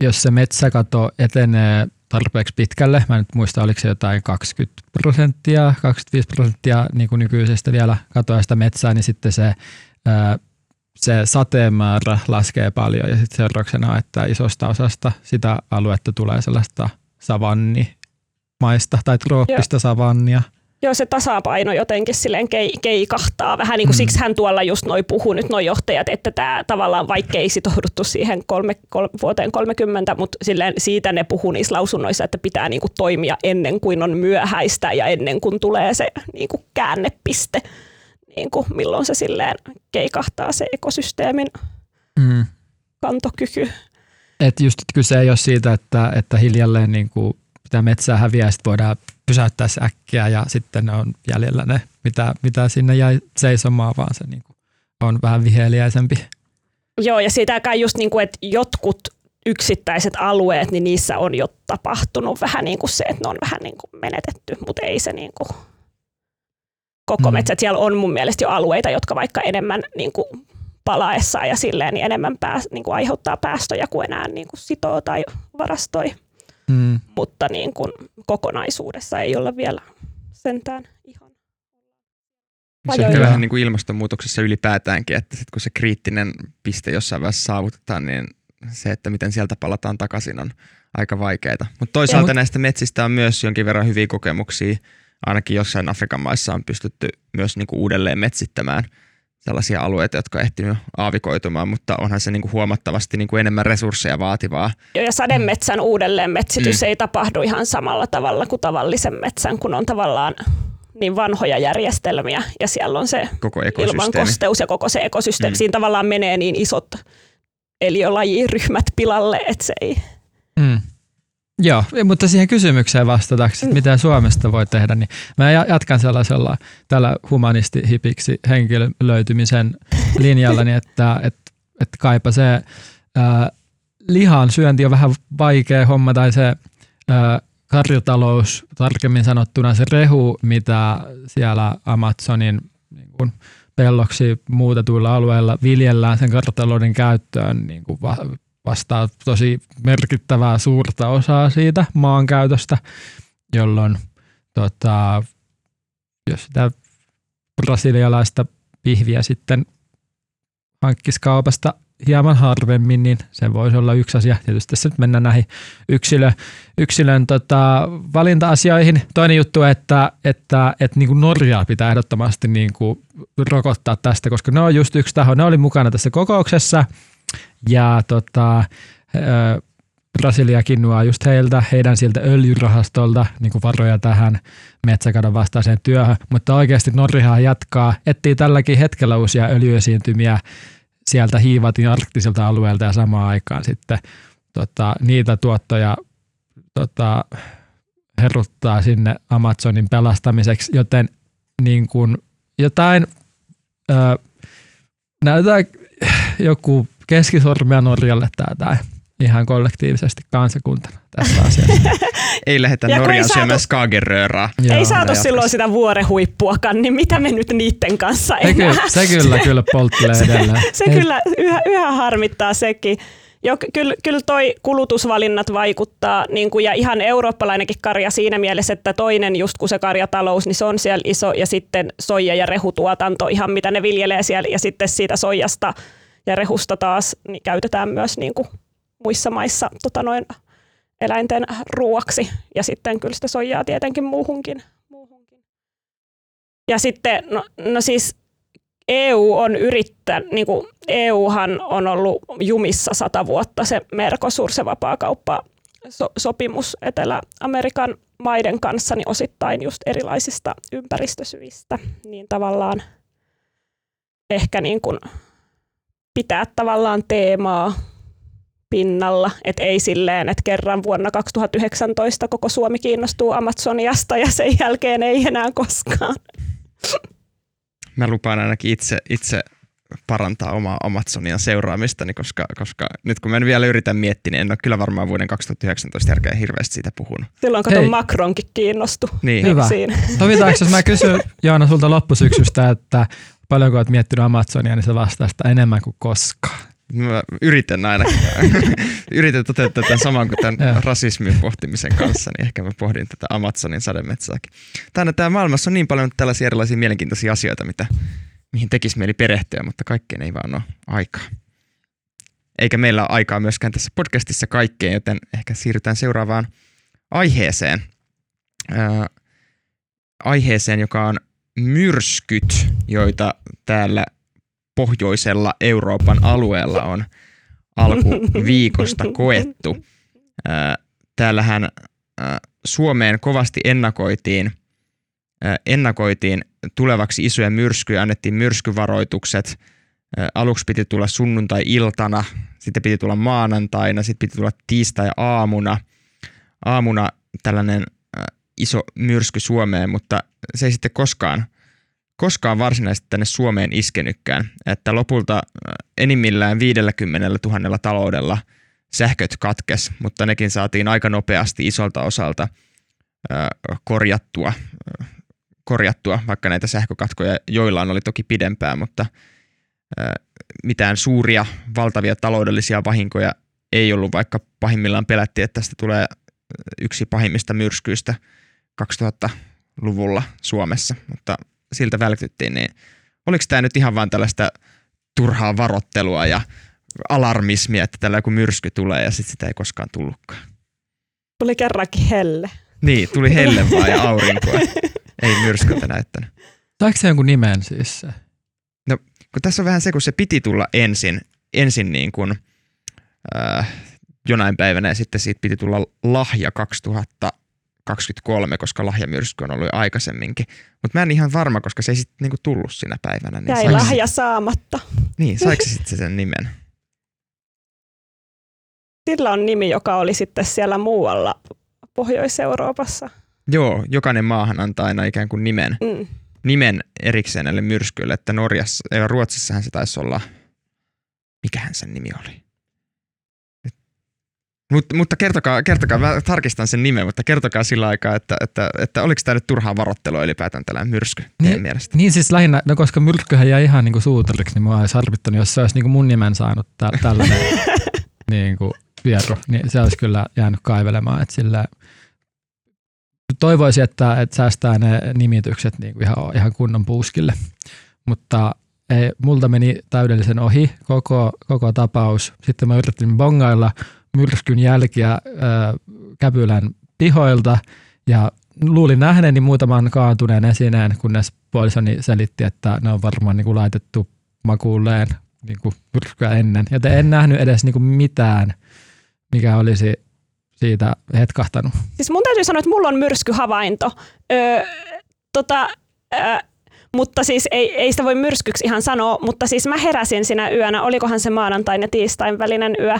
jos se metsäkato etenee tarpeeksi pitkälle. Mä nyt muista, oliko se jotain 20 prosenttia, 25 prosenttia niin kuin nykyisestä vielä katoa sitä metsää, niin sitten se, se sateen määrä laskee paljon ja sitten seurauksena, että isosta osasta sitä aluetta tulee sellaista savannimaista tai trooppista Joo. savannia. Joo, se tasapaino jotenkin silleen keikahtaa. Vähän niin kuin mm. siksi hän tuolla just noi puhuu nyt noi johtajat, että tämä tavallaan vaikka ei sitouduttu siihen kolme, kolme, vuoteen 30, mutta silleen siitä ne puhuu niissä lausunnoissa, että pitää niin kuin toimia ennen kuin on myöhäistä ja ennen kuin tulee se niin kuin käännepiste, niin kuin milloin se silleen keikahtaa se ekosysteemin mm. kantokyky. Et just kyse ei ole siitä, että, että hiljalleen niin kuin pitää metsää häviää ja sitten voidaan pysäyttää se äkkiä ja sitten ne on jäljellä ne, mitä, mitä sinne jäi seisomaan, vaan se niin kuin on vähän viheliäisempi. Joo, ja sitäkään just niin kuin, että jotkut yksittäiset alueet, niin niissä on jo tapahtunut vähän niin kuin se, että ne on vähän niin kuin menetetty, mutta ei se niin kuin koko mm. metsä. Siellä on mun mielestä jo alueita, jotka vaikka enemmän niin kuin palaessaan ja silleen niin enemmän pää, niin kuin aiheuttaa päästöjä kuin enää niin kuin sitoo tai varastoi mm. mutta niin kuin kokonaisuudessa ei olla vielä sentään ihan se on vähän niin kuin ilmastonmuutoksessa ylipäätäänkin, että sit kun se kriittinen piste jossain vaiheessa saavutetaan, niin se, että miten sieltä palataan takaisin on aika vaikeaa. Mutta toisaalta ja, näistä metsistä on myös jonkin verran hyviä kokemuksia. Ainakin jossain Afrikan maissa on pystytty myös niin kuin uudelleen metsittämään – sellaisia alueita, jotka on ehtinyt aavikoitumaan, mutta onhan se niin kuin huomattavasti niin kuin enemmän resursseja vaativaa. Joo, ja sademetsän mm. uudelleen metsitys mm. ei tapahdu ihan samalla tavalla kuin tavallisen metsän, kun on tavallaan niin vanhoja järjestelmiä ja siellä on se Koko ilman kosteus ja koko se ekosysteemi. Mm. Siinä tavallaan menee niin isot eliölajiryhmät pilalle, että se ei... Mm. Joo, mutta siihen kysymykseen vastatakseni, että mitä Suomesta voi tehdä, niin mä ja- jatkan sellaisella tällä humanistihipiksi henkilöitymisen linjallani, että, että, että kaipa se ää, lihan syönti on vähän vaikea homma tai se ää, karjatalous, tarkemmin sanottuna se rehu, mitä siellä Amazonin niin kuin pelloksi muutetuilla alueilla viljellään sen karjatalouden käyttöön niin kuin va- vastaa tosi merkittävää suurta osaa siitä maankäytöstä, jolloin tota, jos sitä brasilialaista pihviä sitten hankkisi kaupasta hieman harvemmin, niin se voisi olla yksi asia. Tietysti tässä nyt mennään näihin yksilö, yksilön tota, valinta-asioihin. Toinen juttu, että, että, että niin kuin Norjaa pitää ehdottomasti niin kuin rokottaa tästä, koska ne on just yksi taho. Ne oli mukana tässä kokouksessa ja tota, Brasiliakin nuo just heiltä, heidän siltä öljyrahastolta niin kuin varoja tähän metsäkadon vastaiseen työhön, mutta oikeasti Norjahan jatkaa, etsii tälläkin hetkellä uusia öljyesiintymiä sieltä hiivatin arktisilta alueelta ja samaan aikaan sitten tota, niitä tuottoja tota, heruttaa sinne Amazonin pelastamiseksi, joten niin kuin jotain ö, näytetään joku keskisormia Norjalle täältä ihan kollektiivisesti kansakuntana tässä asiassa. <laughs> Ei lähetä Ja Norjan saatu- syömään skagerrööraa. Joo. ei saatu jatkas. silloin sitä vuorehuippuakaan, niin mitä me nyt niiden kanssa Se, enää? kyllä, se kyllä, kyllä polttelee <laughs> edelleen. Se Ei- kyllä yhä, yhä harmittaa sekin. Jo, kyllä, kyllä toi kulutusvalinnat vaikuttaa, niin kuin, ja ihan eurooppalainenkin karja siinä mielessä, että toinen just kun se karjatalous, niin se on siellä iso, ja sitten soija- ja rehutuotanto, ihan mitä ne viljelee siellä, ja sitten siitä soijasta ja rehusta taas niin käytetään myös niin kuin muissa maissa tota noin, eläinten ruuaksi, ja sitten kyllä sitä soijaa tietenkin muuhunkin. muuhunkin. Ja sitten, no, no siis EU on yrittänyt, niin kuin EUhan on ollut jumissa sata vuotta se Mercosur, se vapaakauppa so- sopimus Etelä-Amerikan maiden kanssa, niin osittain just erilaisista ympäristösyistä, niin tavallaan ehkä niin kuin pitää tavallaan teemaa pinnalla, että ei silleen, että kerran vuonna 2019 koko Suomi kiinnostuu Amazoniasta ja sen jälkeen ei enää koskaan. Mä lupaan ainakin itse, itse parantaa omaa Amazonian seuraamistani, koska, koska nyt kun mä en vielä yritän miettiä, niin en ole kyllä varmaan vuoden 2019 jälkeen hirveästi siitä puhunut. Silloin kato Hei. Macronkin kiinnostui. Niin. Hyvä. Siinä. Sovitaanko, jos mä kysyn Jaana sulta loppusyksystä, että paljonko olet miettinyt Amazonia, niin se vastaa sitä enemmän kuin koskaan. Mä yritän aina, <laughs> yritän toteuttaa tämän saman kuin tämän rasismin pohtimisen kanssa, niin ehkä mä pohdin tätä Amazonin sademetsääkin. Tänä tämä maailmassa on niin paljon tällaisia erilaisia mielenkiintoisia asioita, mitä, mihin tekisi mieli perehtyä, mutta kaikkeen ei vaan ole aikaa. Eikä meillä ole aikaa myöskään tässä podcastissa kaikkeen, joten ehkä siirrytään seuraavaan aiheeseen. Ää, aiheeseen, joka on myrskyt, joita täällä pohjoisella Euroopan alueella on alkuviikosta koettu. Ää, Täällähän ää, Suomeen kovasti ennakoitiin, ennakoitiin tulevaksi isoja myrskyjä, annettiin myrskyvaroitukset. Aluksi piti tulla sunnuntai-iltana, sitten piti tulla maanantaina, sitten piti tulla tiistai-aamuna. Aamuna tällainen iso myrsky Suomeen, mutta se ei sitten koskaan koskaan varsinaisesti tänne Suomeen iskenytkään, että lopulta äh, enimmillään 50 000 taloudella sähköt katkes, mutta nekin saatiin aika nopeasti isolta osalta äh, korjattua, äh, korjattua, vaikka näitä sähkökatkoja joillain oli toki pidempään, mutta mitään suuria, valtavia taloudellisia vahinkoja ei ollut, vaikka pahimmillaan pelättiin, että tästä tulee yksi pahimmista myrskyistä 2000-luvulla Suomessa, mutta siltä vältyttiin, niin oliko tämä nyt ihan vaan tällaista turhaa varottelua ja alarmismia, että tällä joku myrsky tulee ja sitten sitä ei koskaan tullutkaan. Tuli kerrankin helle. Niin, tuli helle vaan ja aurinkoa. Ei myrskyltä näyttänyt. Saiko se jonkun nimen siis se? Kun tässä on vähän se, kun se piti tulla ensin, ensin niin kuin, äh, jonain päivänä ja sitten siitä piti tulla lahja 2000, 23, koska lahjamyrsky on ollut jo aikaisemminkin. Mutta mä en ihan varma, koska se ei sitten niinku tullut sinä päivänä. Niin Jäi lahja saamatta. Niin, <laughs> saiko se sitten sen nimen? Sillä on nimi, joka oli sitten siellä muualla Pohjois-Euroopassa. Joo, jokainen maahan antaa aina ikään kuin nimen, Mm. nimen erikseen näille myrskyille, että Norjassa, ja Ruotsissahan se taisi olla, mikähän sen nimi oli? Mut, mutta kertokaa, kertokaa, mä tarkistan sen nimen, mutta kertokaa sillä aikaa, että, että, että oliko tämä nyt turhaa varottelua ylipäätään tällainen myrsky teidän Niin. mielestä? Niin siis lähinnä, no koska myrskyhän jäi ihan niinku suutariksi, niin mua olisi harvittanut, jos se olisi niinku mun nimen saanut tä- tällainen <laughs> niinku vierro, niin se olisi kyllä jäänyt kaivelemaan. Et sillä toivoisin, että, että säästää ne nimitykset niinku ihan, ihan kunnon puuskille, mutta ei, multa meni täydellisen ohi koko, koko tapaus. Sitten mä yritin bongailla myrskyn jälkiä ö, Käpylän pihoilta ja luulin nähneeni muutaman kaantuneen esineen, kunnes puolisoni selitti, että ne on varmaan niin kuin laitettu makuulleen niin kuin myrskyä ennen. Joten en nähnyt edes niin kuin mitään, mikä olisi siitä hetkahtanut. Siis mun täytyy sanoa, että mulla on myrskyhavainto. Öö, tota, öö, mutta siis ei, ei sitä voi myrskyksi ihan sanoa, mutta siis mä heräsin sinä yönä, olikohan se maanantain ja tiistain välinen yö,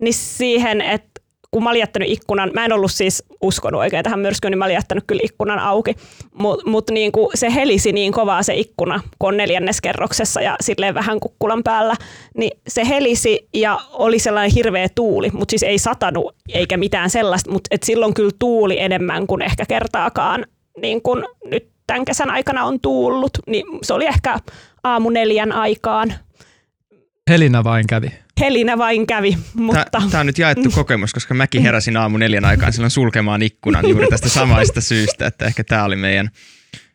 niin siihen, että kun mä olin jättänyt ikkunan, mä en ollut siis uskonut oikein tähän myrskyyn, niin mä olin jättänyt kyllä ikkunan auki, mutta mut niin kuin se helisi niin kovaa se ikkuna, kun on neljänneskerroksessa ja silleen vähän kukkulan päällä, niin se helisi ja oli sellainen hirveä tuuli, mutta siis ei satanut eikä mitään sellaista, mutta silloin kyllä tuuli enemmän kuin ehkä kertaakaan niin kuin nyt tämän kesän aikana on tuullut, niin se oli ehkä aamu neljän aikaan. Helinä vain kävi. Helinä vain kävi, mutta Tämä on nyt jaettu kokemus, koska mäkin heräsin aamu neljän aikaan silloin sulkemaan ikkunan juuri tästä samaista syystä, että ehkä tämä oli meidän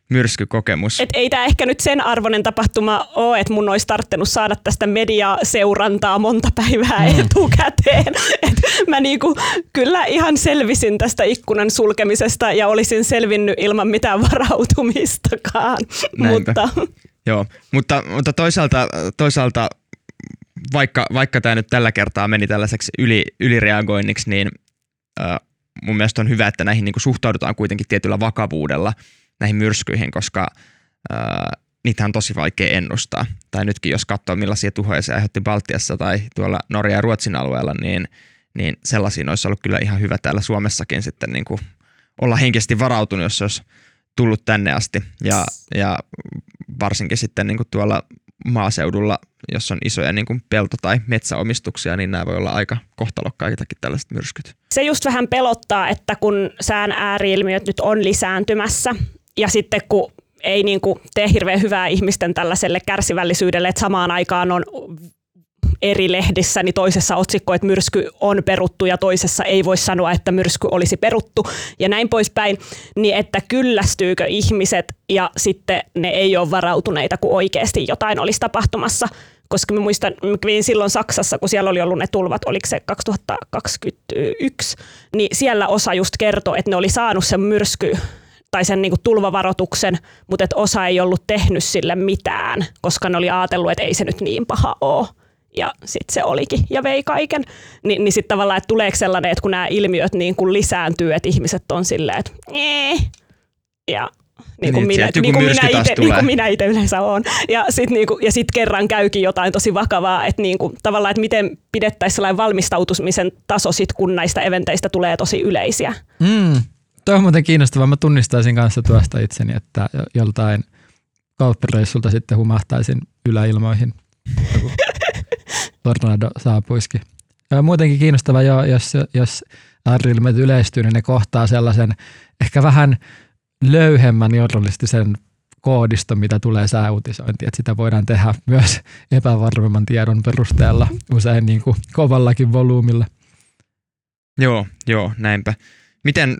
myrskykokemus. et ei tämä ehkä nyt sen arvoinen tapahtuma ole, että mun olisi tarttunut saada tästä mediaseurantaa monta päivää mm. etukäteen. <laughs> Et mä niinku kyllä ihan selvisin tästä ikkunan sulkemisesta ja olisin selvinnyt ilman mitään varautumistakaan. <laughs> Näinpä. mutta Joo, mutta, mutta toisaalta, toisaalta vaikka, vaikka tämä nyt tällä kertaa meni tällaiseksi yli, ylireagoinniksi, niin äh, mun mielestä on hyvä, että näihin niin kuin suhtaudutaan kuitenkin tietyllä vakavuudella näihin myrskyihin, koska äh, niitä on tosi vaikea ennustaa. Tai nytkin jos katsoo millaisia tuhoja se aiheutti Baltiassa tai tuolla Norja ja Ruotsin alueella, niin, niin sellaisiin olisi ollut kyllä ihan hyvä täällä Suomessakin sitten niin kuin olla henkisesti varautunut, jos olisi tullut tänne asti. Ja, ja varsinkin sitten niin kuin tuolla maaseudulla, jos on isoja niin kuin pelto- tai metsäomistuksia, niin nämä voi olla aika kohtalokkaitakin tällaiset myrskyt. se just vähän pelottaa, että kun sään ääriilmiöt nyt on lisääntymässä ja sitten kun ei niin kuin tee hirveän hyvää ihmisten tällaiselle kärsivällisyydelle, että samaan aikaan on eri lehdissä, niin toisessa otsikko, että myrsky on peruttu ja toisessa ei voi sanoa, että myrsky olisi peruttu ja näin poispäin, niin että kyllästyykö ihmiset ja sitten ne ei ole varautuneita, kun oikeasti jotain olisi tapahtumassa. Koska mä muistan, mä kävin silloin Saksassa, kun siellä oli ollut ne tulvat, oliko se 2021, niin siellä osa just kertoi, että ne oli saanut sen myrsky tai sen niin kuin tulvavaroituksen, mutta että osa ei ollut tehnyt sille mitään, koska ne oli ajatellut, että ei se nyt niin paha ole. Ja sitten se olikin ja vei kaiken. Ni, niin sitten tavallaan, että tuleeko sellainen, että kun nämä ilmiöt niin kuin lisääntyy, että ihmiset on silleen, että nee. Ja niin kuin Niin, minä, niin kuin myrsky minä ite, niin kuin minä itse yleensä olen. Ja sitten niin kuin, ja sit kerran käykin jotain tosi vakavaa, että niin kuin, tavallaan, että miten pidettäisiin sellainen valmistautumisen taso sit, kun näistä eventeistä tulee tosi yleisiä. Mm. Tuo on muuten kiinnostavaa. Mä tunnistaisin kanssa tuosta itseni, että jo- joltain kauppareissulta sitten humahtaisin yläilmoihin. Joku tornado saapuisikin. Muutenkin kiinnostavaa, jo, jos, jos ääriilmiöt yleistyy, niin ne kohtaa sellaisen ehkä vähän löyhemmän journalistisen koodiston, mitä tulee sääuutisointiin, että sitä voidaan tehdä myös epävarmemman tiedon perusteella, usein niin kuin kovallakin volyymilla. Joo, joo, näinpä. Miten,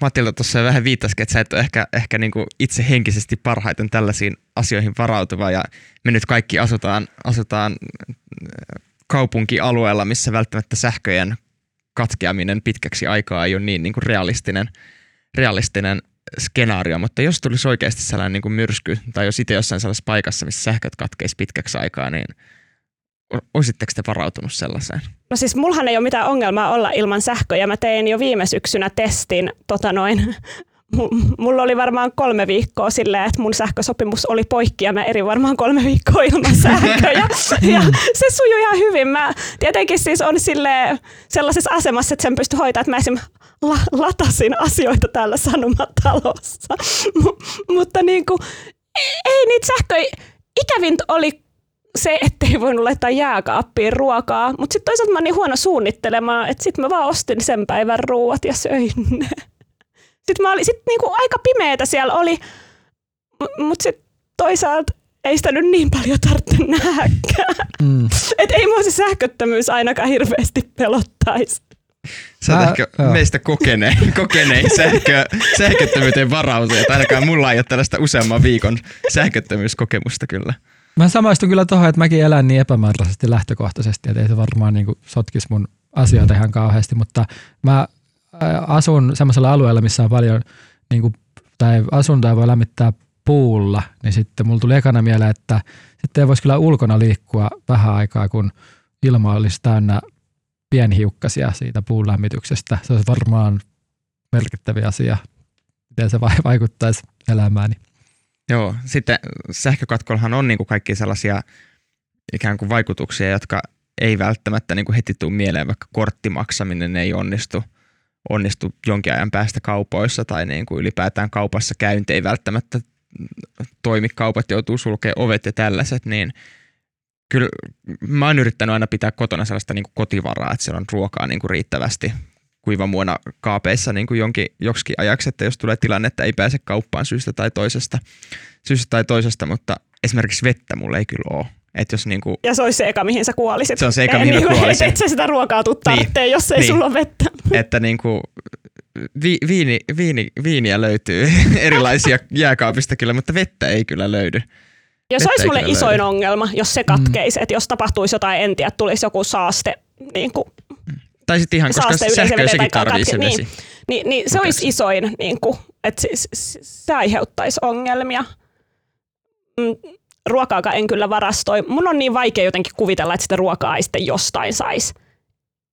Matilda tuossa vähän viittasikin, että sä et ole ehkä, ehkä niin kuin itse henkisesti parhaiten tällaisiin asioihin varautuva ja me nyt kaikki asutaan, asutaan äh, kaupunkialueella, missä välttämättä sähköjen katkeaminen pitkäksi aikaa ei ole niin, niin kuin realistinen, realistinen skenaario, mutta jos tulisi oikeasti sellainen niin kuin myrsky, tai jos itse jossain sellaisessa paikassa, missä sähköt katkeisi pitkäksi aikaa, niin olisitteko te varautunut sellaiseen? No siis mullahan ei ole mitään ongelmaa olla ilman sähköä. Mä tein jo viime syksynä testin tota noin, <laughs> mulla oli varmaan kolme viikkoa silleen, että mun sähkösopimus oli poikki ja mä eri varmaan kolme viikkoa ilman sähköä. Ja, <laughs> ja se sujui ihan hyvin. Mä tietenkin siis on sille sellaisessa asemassa, että sen pystyi hoitaa, että mä esim. La- latasin asioita täällä Sanomatalossa. <laughs> M- mutta niin kuin, ei niitä sähköjä, ikävintä oli se, ettei voinut laittaa jääkaappiin ruokaa, mutta sitten toisaalta mä oon niin huono suunnittelemaan, että sitten mä vaan ostin sen päivän ruuat ja söin ne. <laughs> Sitten mä olin, sit niinku aika pimeätä siellä oli, mutta sitten toisaalta ei sitä nyt niin paljon tarvitse nähdäkään. Mm. Et ei mua se sähköttömyys ainakaan hirveästi pelottaisi. Sä oot ehkä joo. meistä kokenein, <laughs> kokenein sähkö, sähköttömyyteen varautuja. Ainakaan mulla ei ole tällaista useamman viikon sähköttömyyskokemusta kyllä. Mä samaistun kyllä tuohon, että mäkin elän niin epämääräisesti lähtökohtaisesti, että ei se varmaan niin sotkisi mun asioita ihan kauheasti, mutta mä asun semmoisella alueella, missä on paljon, niin kuin, tai asuntoja voi lämmittää puulla, niin sitten mulla tuli ekana mieleen, että sitten voisi kyllä ulkona liikkua vähän aikaa, kun ilma olisi täynnä pienhiukkasia siitä puun lämmityksestä. Se olisi varmaan merkittävä asia, miten se vaikuttaisi elämääni. Joo, sitten sähkökatkollahan on niin kuin kaikki sellaisia ikään kuin vaikutuksia, jotka ei välttämättä niin kuin heti tule mieleen, vaikka korttimaksaminen ei onnistu, onnistu jonkin ajan päästä kaupoissa tai niin kuin ylipäätään kaupassa käynti ei välttämättä toimi, kaupat joutuu sulkemaan ovet ja tällaiset, niin kyllä mä oon yrittänyt aina pitää kotona sellaista niin kuin kotivaraa, että siellä on ruokaa niin kuin riittävästi kuivamuona kaapeissa niin kuin jonkin, joksikin ajaksi, että jos tulee tilanne, että ei pääse kauppaan syystä tai toisesta, syystä tai toisesta mutta esimerkiksi vettä mulla ei kyllä ole. Et jos niinku, ja se olisi se eka, mihin sä kuolisit. Se on se eka, mihin niin, mä kuolisin. Et sä sitä ruokaa tuu niin, jos ei niin. sulla ole vettä. <laughs> Että niinku, vi, viini, viini, viiniä löytyy <laughs> erilaisia <laughs> jääkaapista kyllä, mutta vettä ei kyllä löydy. Ja se olisi mulle isoin löydy. ongelma, jos se katkeisi, mm. että jos tapahtuisi jotain, en tiedä, tulisi joku saaste niin kuin, tai sitten ihan, koska sähköä sekin tarvii se vesi. Niin, niin, niin se olisi isoin, niin kuin, että se, se aiheuttaisi ongelmia. Mm, ruokaakaan en kyllä varastoi. Mun on niin vaikea jotenkin kuvitella, että sitä ruokaa ei sitten jostain saisi.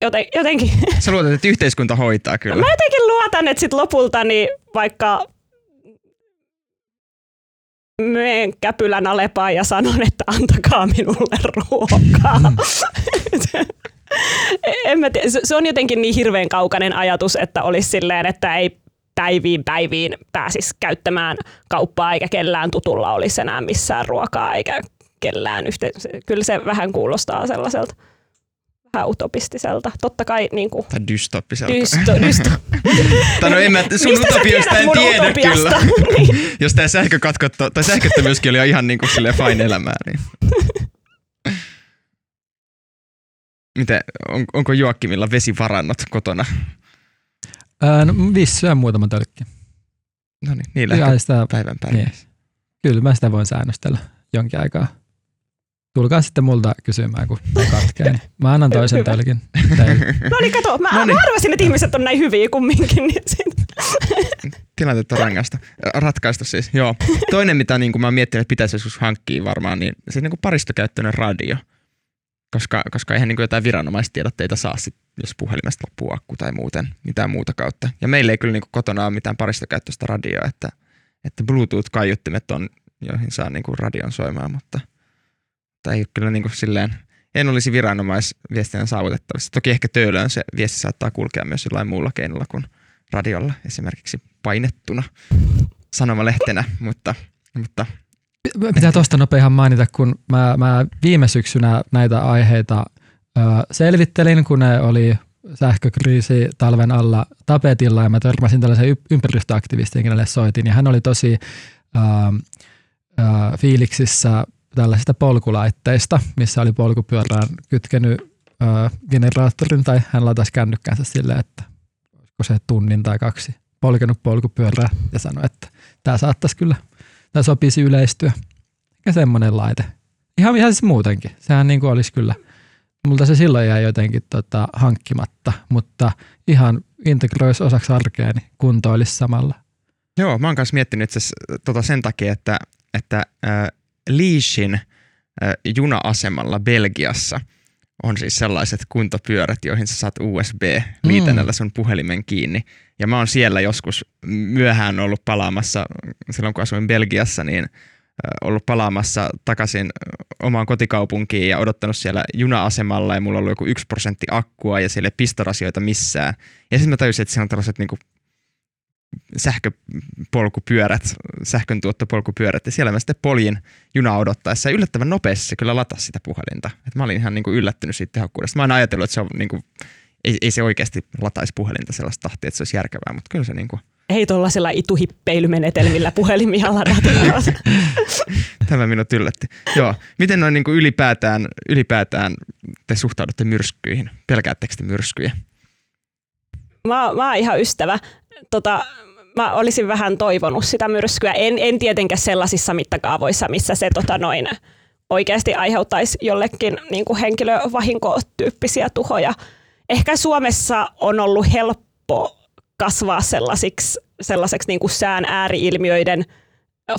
Joten, jotenkin. <laughs> Sä luotat, että yhteiskunta hoitaa kyllä. Mä jotenkin luotan, että sit lopulta niin vaikka menen käpylän alepaan ja sanon, että antakaa minulle ruokaa. Mm. <laughs> <laughs> en mä tiedä. Se on jotenkin niin hirveän kaukainen ajatus, että olisi silleen, että ei päiviin päiviin pääsisi käyttämään kauppaa eikä kellään tutulla olisi enää missään ruokaa eikä kellään yhteen. Kyllä se vähän kuulostaa sellaiselta vähän utopistiselta. Totta kai niin kuin, Tai dystoppiselta. Dysto, dysto. <laughs> tai no en mä, sun Mistä utopiosta en tiedä utopiasta? kyllä. <laughs> niin. Jos tämä sähkökatkotto, tai sähköttömyyskin oli ihan niin kuin fine elämää. Niin. <laughs> Miten, on, onko Joakkimilla vesivarannot kotona? Ää, no, vissyä muutama tölkki. No niin, niillä ehkä sitä, päivän päivän. Niin. Kyllä mä sitä voin säännöstellä jonkin aikaa. Tulkaa sitten multa kysymään, kun katkee. Niin mä annan toisen tölkin. no niin, kato, mä, no niin. mä arvasin, että ihmiset on näin hyviä kumminkin. Niin Tilanteet on rangasta. Ratkaistu siis, joo. Toinen, mitä niin kuin mä miettinyt, että pitäisi joskus hankkia varmaan, niin se niin kuin paristokäyttöinen radio koska, koska eihän niin jotain viranomaistiedotteita saa, sit, jos puhelimesta loppuu akku tai muuten, mitään muuta kautta. Ja meillä ei kyllä niin kotona ole mitään paristokäyttöistä radioa, että, että Bluetooth-kaiuttimet on, joihin saa niin radion soimaan, mutta, mutta ei kyllä niin silleen, en olisi viranomaisviestinnän saavutettavissa. Toki ehkä töölöön se viesti saattaa kulkea myös jollain muulla keinolla kuin radiolla, esimerkiksi painettuna sanomalehtenä, mutta, mutta Pitää tuosta nopeasti mainita, kun mä, mä viime syksynä näitä aiheita ö, selvittelin, kun ne oli sähkökriisi talven alla tapetilla ja mä törmäsin tällaisen ympäristöaktivistiin, kenelle soitin. Ja hän oli tosi ö, ö, fiiliksissä tällaisista polkulaitteista, missä oli polkupyörään kytkenyt ö, generaattorin tai hän latasi kännykkänsä silleen, että olisiko se tunnin tai kaksi polkenut polkupyörää ja sanoi, että tämä saattaisi kyllä – tai sopisi yleistyä. Ja semmoinen laite. Ihan, ihan siis muutenkin. Sehän niin kuin olisi kyllä, multa se silloin jäi jotenkin tota, hankkimatta, mutta ihan integroisi osaksi arkea, niin kunto olisi samalla. Joo, mä oon kanssa miettinyt itse tota sen takia, että, että äh, Leashin juna-asemalla Belgiassa on siis sellaiset kuntopyörät, joihin sä saat USB-liitännällä sun puhelimen kiinni. Ja mä oon siellä joskus myöhään ollut palaamassa, silloin kun asuin Belgiassa, niin ollut palaamassa takaisin omaan kotikaupunkiin ja odottanut siellä juna-asemalla ja mulla ollut joku yksi prosentti akkua ja siellä ei pistorasioita missään. Ja sitten mä tajusin, että siellä on tällaiset niinku sähköpolkupyörät, sähköntuottopolkupyörät ja siellä mä sitten poljin juna odottaessa ja yllättävän nopeasti se kyllä latasi sitä puhelinta. Et mä olin ihan niinku yllättynyt siitä tehokkuudesta. Mä oon ajatellut, että se on niinku, ei, ei se oikeasti lataisi puhelinta sellaista tahtia, että se olisi järkevää, mutta kyllä se niinku, ei tuollaisella ituhippeilymenetelmillä puhelimia ladata. <laughs> Tämä minut yllätti. Joo. Miten noin niin kuin ylipäätään, ylipäätään te suhtaudutte myrskyihin? Pelkäättekö te myrskyjä? Mä, mä oon ihan ystävä. Tota, mä olisin vähän toivonut sitä myrskyä. En, en tietenkään sellaisissa mittakaavoissa, missä se tota noin, oikeasti aiheuttaisi jollekin niin kuin henkilövahinkotyyppisiä tuhoja. Ehkä Suomessa on ollut helppo kasvaa sellaisiksi, sellaiseksi niin kuin sään ääriilmiöiden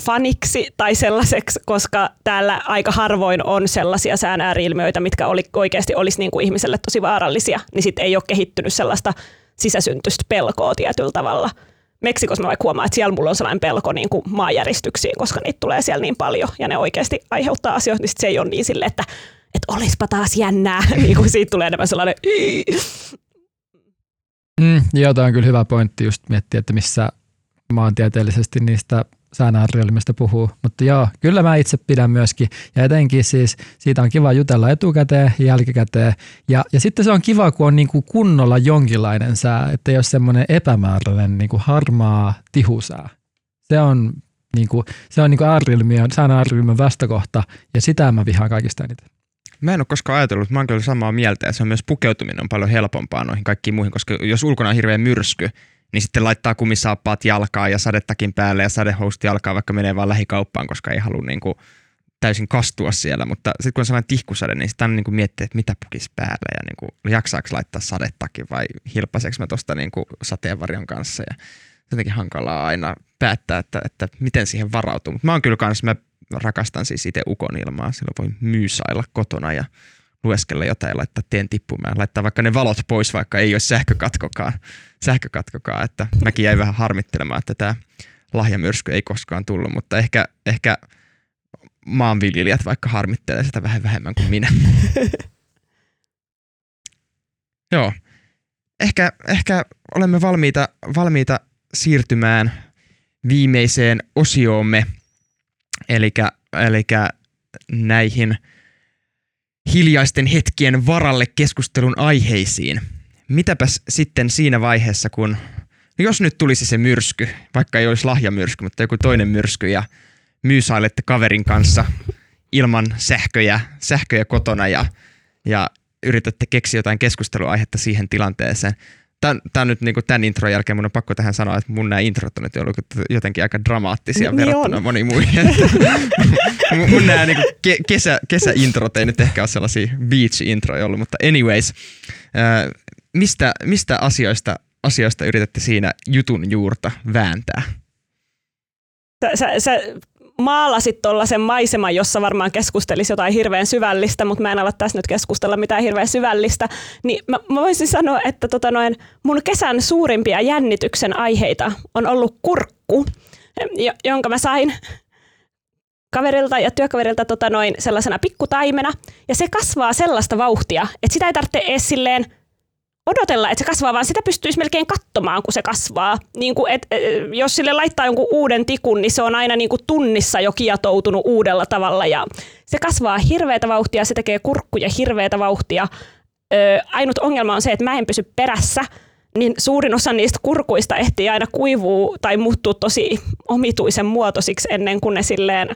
faniksi tai sellaiseksi, koska täällä aika harvoin on sellaisia sään ääriilmiöitä, mitkä oli, oikeasti olisi niin kuin ihmiselle tosi vaarallisia, niin sitten ei ole kehittynyt sellaista sisäsyntystä pelkoa tietyllä tavalla. Meksikossa mä vaikka huomaan, että siellä mulla on sellainen pelko niin kuin maanjäristyksiin, koska niitä tulee siellä niin paljon ja ne oikeasti aiheuttaa asioita, niin se ei ole niin sille, että, että olispa taas jännää, <laughs> niin kuin siitä tulee enemmän sellainen Mm, joo, tämä on kyllä hyvä pointti just miettiä, että missä maantieteellisesti niistä säännöarvioilimista puhuu. Mutta joo, kyllä mä itse pidän myöskin. Ja etenkin siis siitä on kiva jutella etukäteen ja jälkikäteen. Ja, ja sitten se on kiva, kun on niin kuin kunnolla jonkinlainen sää, että ole semmoinen epämääräinen niin kuin harmaa tihusää. Se on, niin kuin, se on niin kuin äärilmiön, sään vastakohta ja sitä mä vihaan kaikista eniten. Mä en ole koskaan ajatellut, että mä oon kyllä samaa mieltä ja se on myös pukeutuminen on paljon helpompaa noihin kaikkiin muihin, koska jos ulkona on hirveä myrsky, niin sitten laittaa kumisaappaat jalkaa ja sadettakin päälle ja sadehousut jalkaa, vaikka menee vaan lähikauppaan, koska ei halua niin kuin täysin kastua siellä, mutta sitten kun on sellainen tihkusade, niin sitten niin miettii, että mitä pukisi päälle ja niin kuin, jaksaako laittaa sadettakin vai hilpaseeko mä tuosta niin sateenvarjon kanssa ja jotenkin hankalaa aina päättää, että, että miten siihen varautuu. Mutta mä oon kyllä kanssa, mä rakastan siis itse ukon ilmaa. Silloin voi myysailla kotona ja lueskella jotain ja laittaa teen tippumaan. Laittaa vaikka ne valot pois, vaikka ei ole sähkökatkokaan. sähkökatkokaan. Että mäkin jäin vähän harmittelemaan, että tämä lahjamyrsky ei koskaan tullut, mutta ehkä, ehkä maanviljelijät vaikka harmittelee sitä vähän vähemmän kuin minä. <laughs> Joo. Ehkä, ehkä olemme valmiita, valmiita siirtymään viimeiseen osioomme – Eli näihin hiljaisten hetkien varalle keskustelun aiheisiin. Mitäpäs sitten siinä vaiheessa, kun no jos nyt tulisi se myrsky, vaikka ei olisi lahjamyrsky, mutta joku toinen myrsky ja myysailette kaverin kanssa ilman sähköjä, sähköjä kotona ja, ja yritätte keksiä jotain keskusteluaihetta siihen tilanteeseen tämän, tämän, nyt, niin kuin tämän intron jälkeen mun on pakko tähän sanoa, että mun nämä introt on nyt ollut jotenkin aika dramaattisia Ni, niin verrattuna on. moniin muihin. <laughs> mun nämä niin ke, kesä, kesäintrot ei nyt ehkä ole sellaisia beach-introja ollut, mutta anyways, äh, mistä, mistä asioista, asioista yritätte siinä jutun juurta vääntää? Sä, sä, sä maalasit tuollaisen maiseman, jossa varmaan keskustelisi jotain hirveän syvällistä, mutta mä en ala tässä nyt keskustella mitään hirveän syvällistä, niin mä, mä voisin sanoa, että tota noin, mun kesän suurimpia jännityksen aiheita on ollut kurkku, jonka mä sain kaverilta ja työkaverilta tota noin sellaisena pikkutaimena, ja se kasvaa sellaista vauhtia, että sitä ei tarvitse edes silleen odotella, että se kasvaa, vaan sitä pystyisi melkein katsomaan, kun se kasvaa. Niin kuin, et, jos sille laittaa jonkun uuden tikun, niin se on aina niin kuin tunnissa jo kietoutunut uudella tavalla. Ja se kasvaa hirveätä vauhtia, se tekee kurkkuja hirveätä vauhtia. Ö, ainut ongelma on se, että mä en pysy perässä, niin suurin osa niistä kurkuista ehtii aina kuivuu tai muuttuu tosi omituisen muotoisiksi ennen kuin ne silleen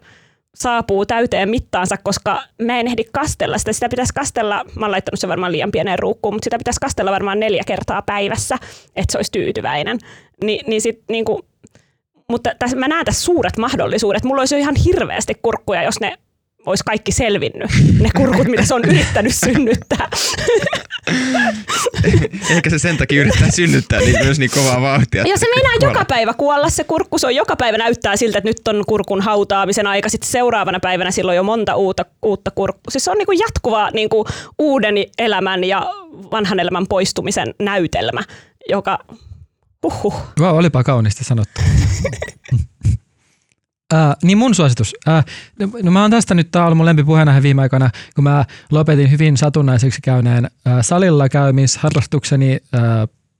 saapuu täyteen mittaansa, koska mä en ehdi kastella sitä. Sitä pitäisi kastella, mä oon laittanut se varmaan liian pieneen ruukkuun, mutta sitä pitäisi kastella varmaan neljä kertaa päivässä, että se olisi tyytyväinen. Ni, niin sit, niin kuin, mutta tässä, mä näen tässä suuret mahdollisuudet. Mulla olisi jo ihan hirveästi kurkkuja, jos ne olisi kaikki selvinnyt, ne kurkut, mitä se on yrittänyt synnyttää. <laughs> Ehkä se sen takia yrittää synnyttää niin myös niin kovaa vauhtia. Ja se meinaa joka päivä kuolla se kurkku. Se on joka päivä näyttää siltä, että nyt on kurkun hautaamisen aika. Sitten seuraavana päivänä silloin on jo monta uutta, uutta kurkkua. Siis se on niinku jatkuva niinku uuden elämän ja vanhan elämän poistumisen näytelmä, joka... Huhhuh. Wow, olipa kauniisti sanottu. <laughs> Äh, niin mun suositus. Äh, no mä oon tästä nyt, tää ollut mun lempipuheenaihe viime aikoina, kun mä lopetin hyvin satunnaiseksi käyneen äh, salilla käymisharrastukseni äh,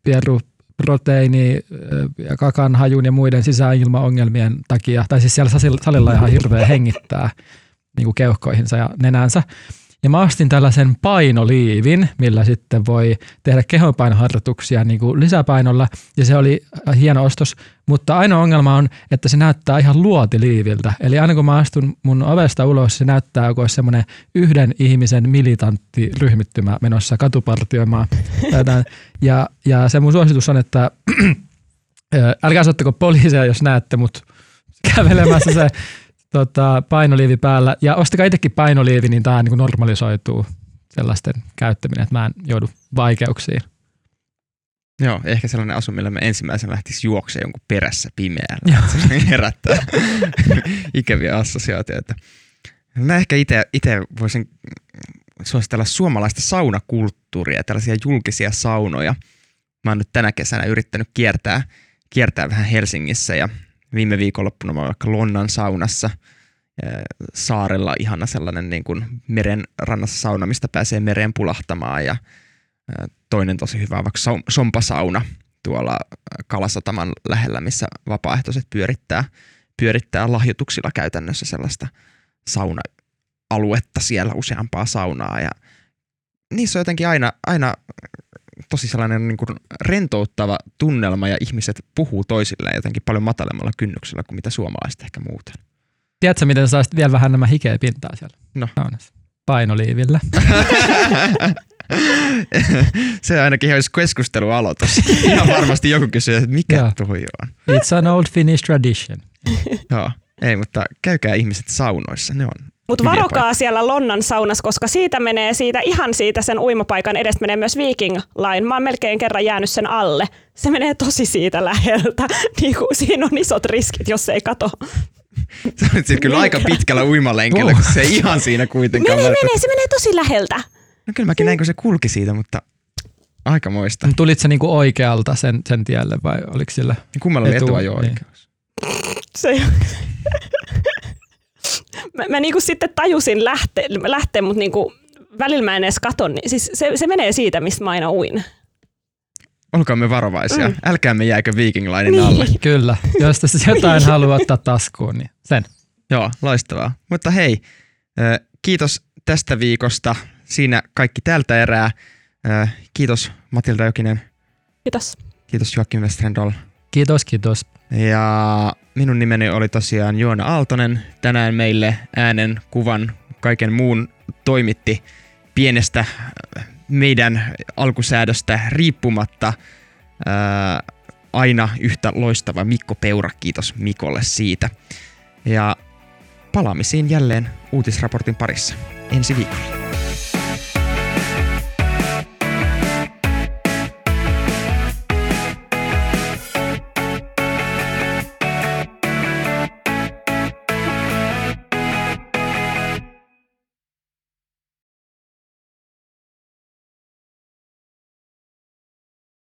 pieru proteiini äh, ja kakan hajun ja muiden sisäilmaongelmien takia, tai siis siellä salilla- salilla ihan hirveä hengittää niin kuin keuhkoihinsa ja nenänsä. Ja mä ostin tällaisen painoliivin, millä sitten voi tehdä kehonpainoharjoituksia niin kuin lisäpainolla, ja se oli hieno ostos. Mutta ainoa ongelma on, että se näyttää ihan luotiliiviltä. Eli aina kun mä astun mun ovesta ulos, se näyttää, kun olisi semmoinen yhden ihmisen militantti ryhmittymä menossa katupartioimaan. <laughs> Ja, ja se mun suositus on, että <clears throat> älkää soittako poliiseja, jos näette mut kävelemässä se <laughs> tota, painoliivi päällä. Ja ostakaa itsekin painoliivi, niin tämä niin normalisoituu sellaisten käyttäminen, että mä en joudu vaikeuksiin. Joo, ehkä sellainen asu, millä me ensimmäisenä lähtisi juokseen jonkun perässä pimeällä. Se <laughs> herättää <laughs> ikäviä assosiaatioita. Mä ehkä itse voisin suositella suomalaista saunakulttuuria, tällaisia julkisia saunoja. Mä oon nyt tänä kesänä yrittänyt kiertää, kiertää vähän Helsingissä ja viime viikonloppuna mä vaikka Lonnan saunassa saarella ihana sellainen niin kuin meren rannassa sauna, mistä pääsee mereen pulahtamaan ja toinen tosi hyvä vaikka sau- sompasauna tuolla Kalasataman lähellä, missä vapaaehtoiset pyörittää, pyörittää lahjoituksilla käytännössä sellaista sauna-aluetta siellä, useampaa saunaa ja niissä on jotenkin aina, aina tosi sellainen niin kuin rentouttava tunnelma ja ihmiset puhuu toisilleen jotenkin paljon matalemmalla kynnyksellä kuin mitä suomalaiset ehkä muuten. Tiedätkö, miten saisit vielä vähän nämä hikeä pintaa siellä No. saunassa? Painoliivillä. <laughs> Se ainakin olisi keskustelualoitus. <laughs> Ihan varmasti joku kysyy, että mikä tuo on. It's an old Finnish tradition. <laughs> Joo. Ei, mutta käykää ihmiset saunoissa, ne on Mutta varokaa siellä Lonnan saunassa, koska siitä menee siitä ihan siitä sen uimapaikan edestä menee myös Viking Line. Mä oon melkein kerran jäänyt sen alle. Se menee tosi siitä läheltä. <laughs> Niin kuin, siinä on isot riskit, jos se ei kato. <laughs> Se on sitten kyllä aika pitkällä uimalenkellä, kun se ei ihan siinä kuitenkaan. Menee, menee, se menee tosi läheltä. No kyllä mäkin näin, kun se kulki siitä, mutta aika moista. Tulit se niinku oikealta sen, sen tielle vai oliko sillä? Kummalla oli Etu- etuajo niin. oikeus? <laughs> Se mä, mä niinku sitten tajusin lähteä, lähteä mutta niinku, välillä mä en edes katon. Niin, siis se, se menee siitä, mistä mä aina uin. Olkaamme varovaisia. Mm. Älkäämme jääkö Viking Linein Niin. alle. <laughs> Kyllä. Jos tässä jotain haluaa ottaa taskuun, niin sen. Joo, loistavaa. Mutta hei, kiitos tästä viikosta. Siinä kaikki tältä erää. Kiitos Matilda Jokinen, Kiitos. kiitos Joakim Westrendol. Kiitos, kiitos. Ja minun nimeni oli tosiaan Joona Aaltonen. Tänään meille äänen, kuvan, kaiken muun toimitti pienestä äh, meidän alkusäädöstä riippumatta ää, aina yhtä loistava Mikko Peura. Kiitos Mikolle siitä. Ja palaamisiin jälleen uutisraportin parissa ensi viikolla.